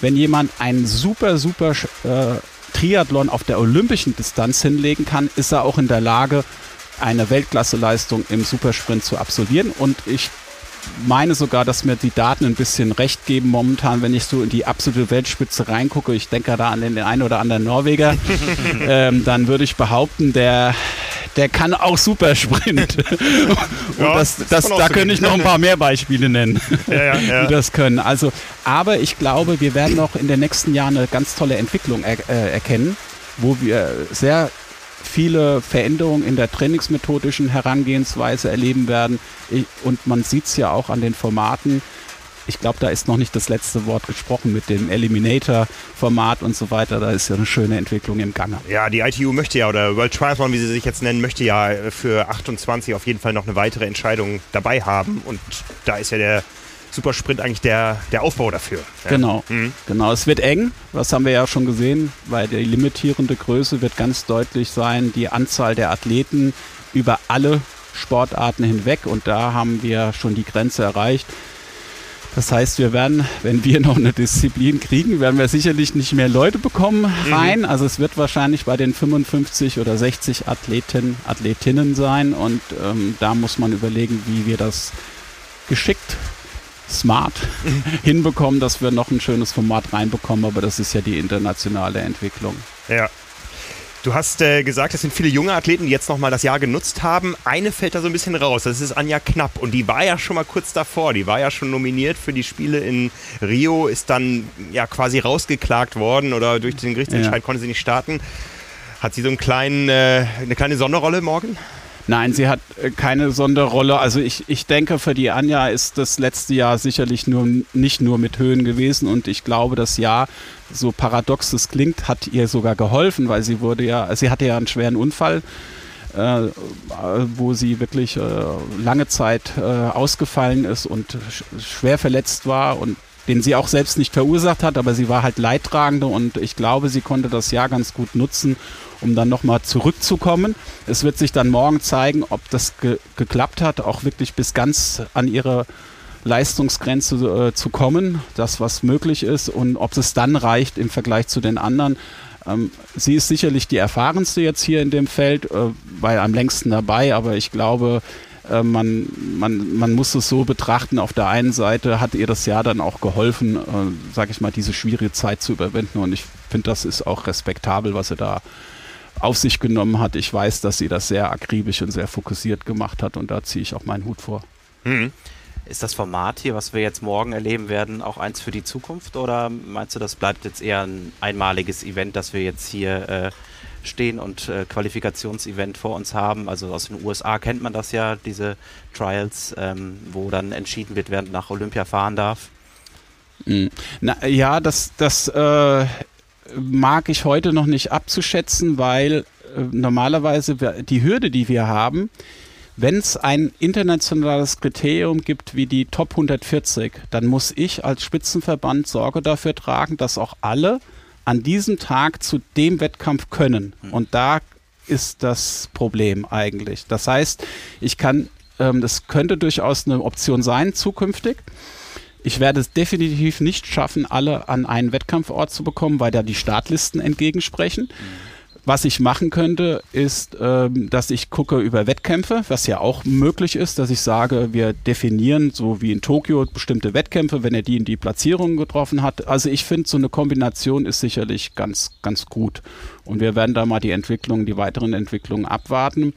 wenn jemand einen super, super äh, Triathlon auf der olympischen Distanz hinlegen kann, ist er auch in der Lage, eine Weltklasseleistung im Supersprint zu absolvieren. Und ich meine sogar, dass mir die Daten ein bisschen recht geben momentan, wenn ich so in die absolute Weltspitze reingucke. Ich denke da an den einen oder anderen Norweger. ähm, dann würde ich behaupten, der, der kann auch super Sprint. ja, das, das, da könnte ich noch ein paar mehr Beispiele nennen, ja, ja, die das können. Also, aber ich glaube, wir werden noch in den nächsten Jahren eine ganz tolle Entwicklung er, äh, erkennen, wo wir sehr viele Veränderungen in der trainingsmethodischen Herangehensweise erleben werden. Und man sieht es ja auch an den Formaten. Ich glaube, da ist noch nicht das letzte Wort gesprochen mit dem Eliminator-Format und so weiter. Da ist ja eine schöne Entwicklung im Gange. Ja, die ITU möchte ja, oder World Triathlon, wie sie sich jetzt nennen, möchte ja für 28 auf jeden Fall noch eine weitere Entscheidung dabei haben. Und da ist ja der Supersprint eigentlich der, der Aufbau dafür. Ja. Genau, mhm. genau. Es wird eng, das haben wir ja schon gesehen, weil die limitierende Größe wird ganz deutlich sein, die Anzahl der Athleten über alle Sportarten hinweg und da haben wir schon die Grenze erreicht. Das heißt, wir werden, wenn wir noch eine Disziplin kriegen, werden wir sicherlich nicht mehr Leute bekommen mhm. rein. Mhm. Also es wird wahrscheinlich bei den 55 oder 60 Athleten, Athletinnen sein und ähm, da muss man überlegen, wie wir das geschickt smart hinbekommen, dass wir noch ein schönes Format reinbekommen, aber das ist ja die internationale Entwicklung. Ja. Du hast äh, gesagt, es sind viele junge Athleten, die jetzt nochmal das Jahr genutzt haben. Eine fällt da so ein bisschen raus, das ist Anja Knapp. Und die war ja schon mal kurz davor. Die war ja schon nominiert für die Spiele in Rio, ist dann ja quasi rausgeklagt worden oder durch den Gerichtsentscheid ja. konnte sie nicht starten. Hat sie so einen kleinen, äh, eine kleine Sonderrolle morgen? Nein, sie hat äh, keine Sonderrolle. Also ich, ich denke, für die Anja ist das letzte Jahr sicherlich nur, nicht nur mit Höhen gewesen und ich glaube, das Jahr, so paradox es klingt, hat ihr sogar geholfen, weil sie wurde ja, sie hatte ja einen schweren Unfall. Äh, wo sie wirklich äh, lange Zeit äh, ausgefallen ist und sch schwer verletzt war und den sie auch selbst nicht verursacht hat, aber sie war halt Leidtragende und ich glaube, sie konnte das Jahr ganz gut nutzen, um dann nochmal zurückzukommen. Es wird sich dann morgen zeigen, ob das ge geklappt hat, auch wirklich bis ganz an ihre Leistungsgrenze äh, zu kommen, das was möglich ist und ob es dann reicht im Vergleich zu den anderen. Ähm, sie ist sicherlich die erfahrenste jetzt hier in dem Feld, äh, war am längsten dabei, aber ich glaube, Äh, man, man, man muss es so betrachten, auf der einen Seite hat ihr das Jahr dann auch geholfen, äh, sage ich mal, diese schwierige Zeit zu überwinden. Und ich finde, das ist auch respektabel, was sie da auf sich genommen hat. Ich weiß, dass sie das sehr akribisch und sehr fokussiert gemacht hat und da ziehe ich auch meinen Hut vor. Mhm. Ist das Format hier, was wir jetzt morgen erleben werden, auch eins für die Zukunft oder meinst du, das bleibt jetzt eher ein einmaliges Event, das wir jetzt hier äh, stehen und äh, Qualifikationsevent vor uns haben? Also aus den USA kennt man das ja, diese Trials, ähm, wo dann entschieden wird, wer nach Olympia fahren darf. Mhm. Na, ja, das, das äh, mag ich heute noch nicht abzuschätzen, weil äh, normalerweise die Hürde, die wir haben, wenn es ein internationales Kriterium gibt wie die Top 140, dann muss ich als Spitzenverband Sorge dafür tragen, dass auch alle an diesem Tag zu dem Wettkampf können. Hm. Und da ist das Problem eigentlich. Das heißt, ich kann, ähm, das könnte durchaus eine Option sein zukünftig. Ich werde es definitiv nicht schaffen, alle an einen Wettkampfort zu bekommen, weil da die Startlisten entgegensprechen. Mhm. Was ich machen könnte, ist, ähm, dass ich gucke über Wettkämpfe, was ja auch möglich ist, dass ich sage, wir definieren, so wie in Tokio, bestimmte Wettkämpfe, wenn er die in die Platzierung getroffen hat. Also ich finde, so eine Kombination ist sicherlich ganz, ganz gut. Und wir werden da mal die Entwicklungen, die weiteren Entwicklungen abwarten.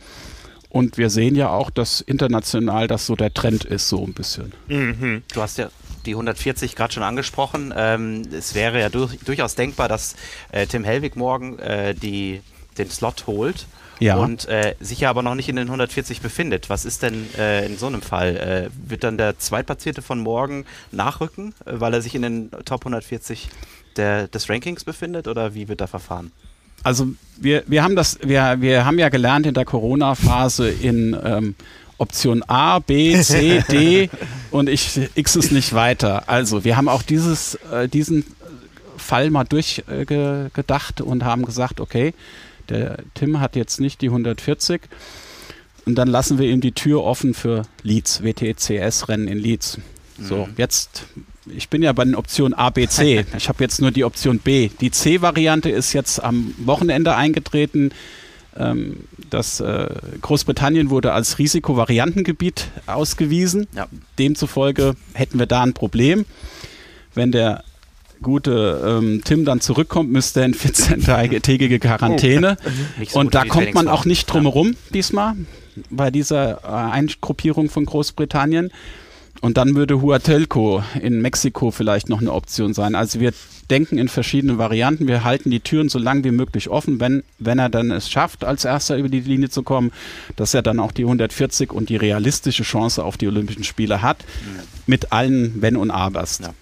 Und wir sehen ja auch, dass international das so der Trend ist, so ein bisschen. Mhm. Du hast ja die 140 gerade schon angesprochen. Ähm, es wäre ja durch, durchaus denkbar, dass äh, Tim Hellwig morgen äh, die, den Slot holt. Ja. Und äh, sich ja aber noch nicht in den 140 befindet. Was ist denn äh, in so einem Fall? Äh, wird dann der Zweitplatzierte von morgen nachrücken, äh, weil er sich in den Top 140 der, des Rankings befindet? Oder wie wird da verfahren? Also wir, wir haben das, wir, wir haben ja gelernt in der Corona-Phase in ähm, Option A, B, C, D und ich x es nicht weiter. Also wir haben auch dieses, äh, diesen Fall mal durchgedacht äh, und haben gesagt, okay, der Tim hat jetzt nicht die 140 und dann lassen wir ihm die Tür offen für Leeds, WTCS-Rennen in Leeds. So, mhm. jetzt, ich bin ja bei den Optionen A, B, C. Ich habe jetzt nur die Option B. Die C-Variante ist jetzt am Wochenende eingetreten. Ähm, das äh, Großbritannien wurde als Risikovariantengebiet ausgewiesen. Ja. Demzufolge hätten wir da ein Problem. Wenn der gute ähm, Tim dann zurückkommt, müsste er in 14-tägige Quarantäne. Oh. So Und da kommt man auch nicht drum herum ja. diesmal bei dieser äh, Eingruppierung von Großbritannien. Und dann würde Huatelco in Mexiko vielleicht noch eine Option sein. Also wir denken in verschiedenen Varianten. Wir halten die Türen so lang wie möglich offen, wenn, wenn er dann es schafft, als erster über die Linie zu kommen, dass er dann auch die 140 und die realistische Chance auf die Olympischen Spiele hat, mhm. mit allen Wenn und Abers. Ja.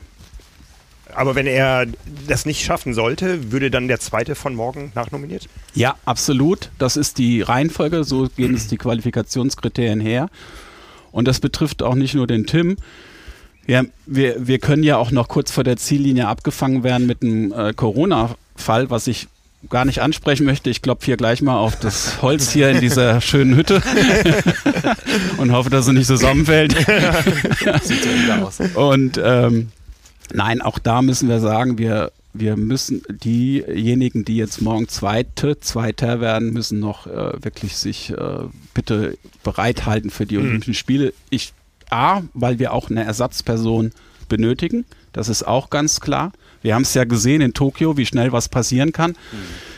Aber wenn er das nicht schaffen sollte, würde dann der zweite von morgen nachnominiert? Ja, absolut. Das ist die Reihenfolge. So gehen es die Qualifikationskriterien her. Und das betrifft auch nicht nur den Tim. Ja, wir, wir können ja auch noch kurz vor der Ziellinie abgefangen werden mit einem äh, Corona-Fall, was ich gar nicht ansprechen möchte. Ich klopfe hier gleich mal auf das Holz hier in dieser schönen Hütte und hoffe, dass es nicht zusammenfällt. Sieht ja aus. Und ähm, nein, auch da müssen wir sagen, wir, wir müssen diejenigen, die jetzt morgen Zweite, Zweiter werden, müssen noch äh, wirklich sich äh, bitte bereithalten für die mhm. Olympischen Spiele. Ich A, weil wir auch eine Ersatzperson benötigen. Das ist auch ganz klar. Wir haben es ja gesehen in Tokio, wie schnell was passieren kann. Mhm.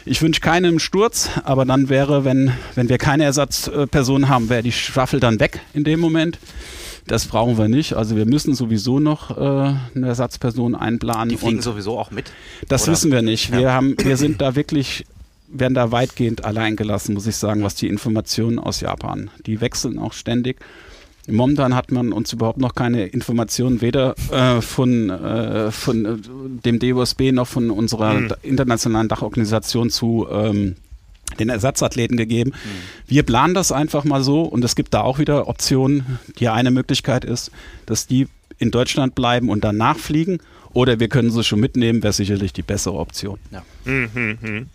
Ich wünsche keinem Sturz, aber dann wäre, wenn, wenn wir keine Ersatzperson haben, wäre die Staffel dann weg in dem Moment. Das brauchen wir nicht. Also wir müssen sowieso noch äh, eine Ersatzperson einplanen. Die fliegen sowieso auch mit? Das oder? wissen wir nicht. Wir, ja. haben, wir sind da wirklich werden da weitgehend allein gelassen, muss ich sagen, was die Informationen aus Japan. Die wechseln auch ständig. Momentan hat man uns überhaupt noch keine Informationen, weder äh, von, äh, von äh, dem DOSB noch von unserer mhm. internationalen Dachorganisation zu ähm, den Ersatzathleten gegeben. Mhm. Wir planen das einfach mal so und es gibt da auch wieder Optionen. Die eine Möglichkeit ist, dass die in Deutschland bleiben und danach fliegen oder wir können sie schon mitnehmen, wäre sicherlich die bessere Option. Ja. Mhm, mh.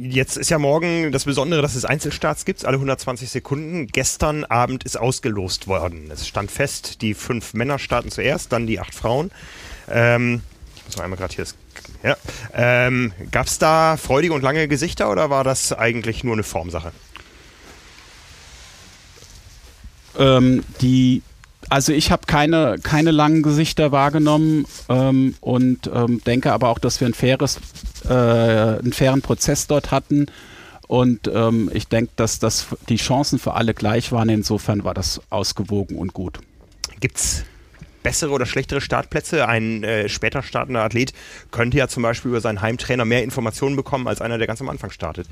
Jetzt ist ja morgen das Besondere, dass es Einzelstarts gibt, alle 120 Sekunden. Gestern Abend ist ausgelost worden. Es stand fest, die fünf Männer starten zuerst, dann die acht Frauen. Ähm, ich muss mal einmal gerade hier das. Ja. Ähm, Gab es da freudige und lange Gesichter oder war das eigentlich nur eine Formsache? Ähm, die also ich habe keine, keine langen Gesichter wahrgenommen ähm, und ähm, denke aber auch, dass wir ein faires, äh, einen fairen Prozess dort hatten. Und ähm, ich denke, dass das die Chancen für alle gleich waren. Insofern war das ausgewogen und gut. Gibt es bessere oder schlechtere Startplätze? Ein äh, später startender Athlet könnte ja zum Beispiel über seinen Heimtrainer mehr Informationen bekommen als einer, der ganz am Anfang startet.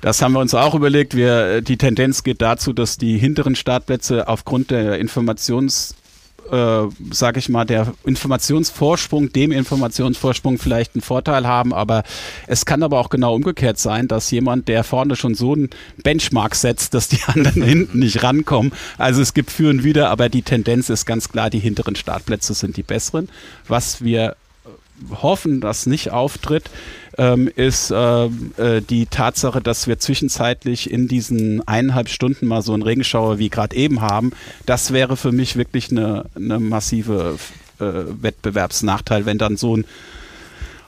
Das haben wir uns auch überlegt. Wir, äh, die Tendenz geht dazu, dass die hinteren Startplätze aufgrund der Informations äh, sage ich mal, der Informationsvorsprung, dem Informationsvorsprung vielleicht einen Vorteil haben, aber es kann aber auch genau umgekehrt sein, dass jemand, der vorne schon so einen Benchmark setzt, dass die anderen hinten nicht rankommen. Also es gibt für und wieder, aber die Tendenz ist ganz klar, die hinteren Startplätze sind die besseren. Was wir hoffen, dass nicht auftritt, ähm, ist äh, äh, die Tatsache, dass wir zwischenzeitlich in diesen eineinhalb Stunden mal so einen Regenschauer wie gerade eben haben. Das wäre für mich wirklich eine, eine massive äh, Wettbewerbsnachteil, wenn dann so ein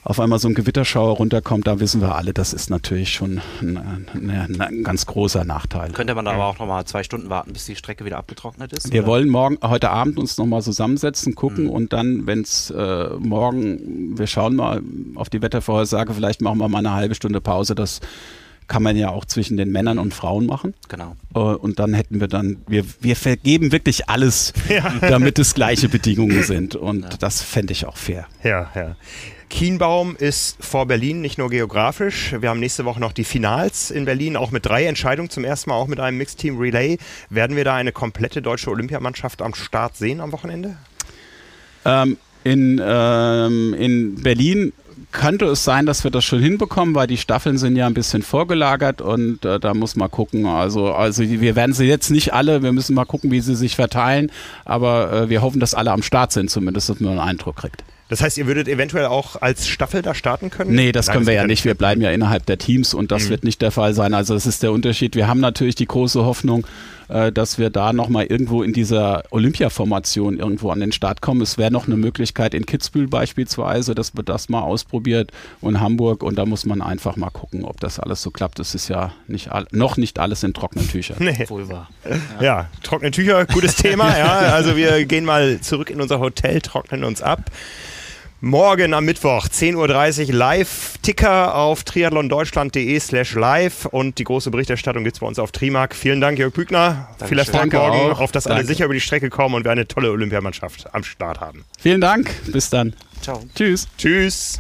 auf einmal so ein Gewitterschauer runterkommt, da wissen wir alle, das ist natürlich schon ein, ein, ein ganz großer Nachteil. Könnte man da aber auch nochmal zwei Stunden warten, bis die Strecke wieder abgetrocknet ist? Wir oder? wollen morgen, heute Abend uns nochmal zusammensetzen, gucken mhm. und dann, wenn es äh, morgen, wir schauen mal auf die Wettervorhersage, vielleicht machen wir mal eine halbe Stunde Pause, das kann man ja auch zwischen den Männern und Frauen machen. Genau. Äh, und dann hätten wir dann, wir, wir vergeben wirklich alles, ja. damit es gleiche Bedingungen sind. Und ja. das fände ich auch fair. Ja, ja. Kienbaum ist vor Berlin nicht nur geografisch. Wir haben nächste Woche noch die Finals in Berlin, auch mit drei Entscheidungen zum ersten Mal, auch mit einem Mixed Team Relay. Werden wir da eine komplette deutsche Olympiamannschaft am Start sehen am Wochenende? Ähm, in, ähm, in Berlin könnte es sein, dass wir das schon hinbekommen, weil die Staffeln sind ja ein bisschen vorgelagert und äh, da muss man gucken. Also, also wir werden sie jetzt nicht alle, wir müssen mal gucken, wie sie sich verteilen, aber äh, wir hoffen, dass alle am Start sind, zumindest, dass man einen Eindruck kriegt. Das heißt, ihr würdet eventuell auch als Staffel da starten können? Nee, das Nein, können das wir ja nicht. Wir bleiben ja innerhalb der Teams und das mhm. wird nicht der Fall sein. Also das ist der Unterschied. Wir haben natürlich die große Hoffnung, äh, dass wir da nochmal irgendwo in dieser Olympia-Formation irgendwo an den Start kommen. Es wäre noch eine Möglichkeit in Kitzbühel beispielsweise, dass wir das mal ausprobiert und Hamburg und da muss man einfach mal gucken, ob das alles so klappt. Es ist ja nicht noch nicht alles in trockenen Tüchern. Nee. Wohl wahr. Ja. ja, trockene Tücher, gutes Thema. ja, also wir gehen mal zurück in unser Hotel, trocknen uns ab. Morgen am Mittwoch, 10.30 Uhr live. Ticker auf triathlondeutschland.de slash live und die große Berichterstattung gibt es bei uns auf Trimark. Vielen Dank, Jörg Bügner. Dankeschön. Viel Erfolg morgen, auf dass Danke. alle sicher über die Strecke kommen und wir eine tolle Olympiamannschaft am Start haben. Vielen Dank. Bis dann. Ciao. Tschüss. Tschüss.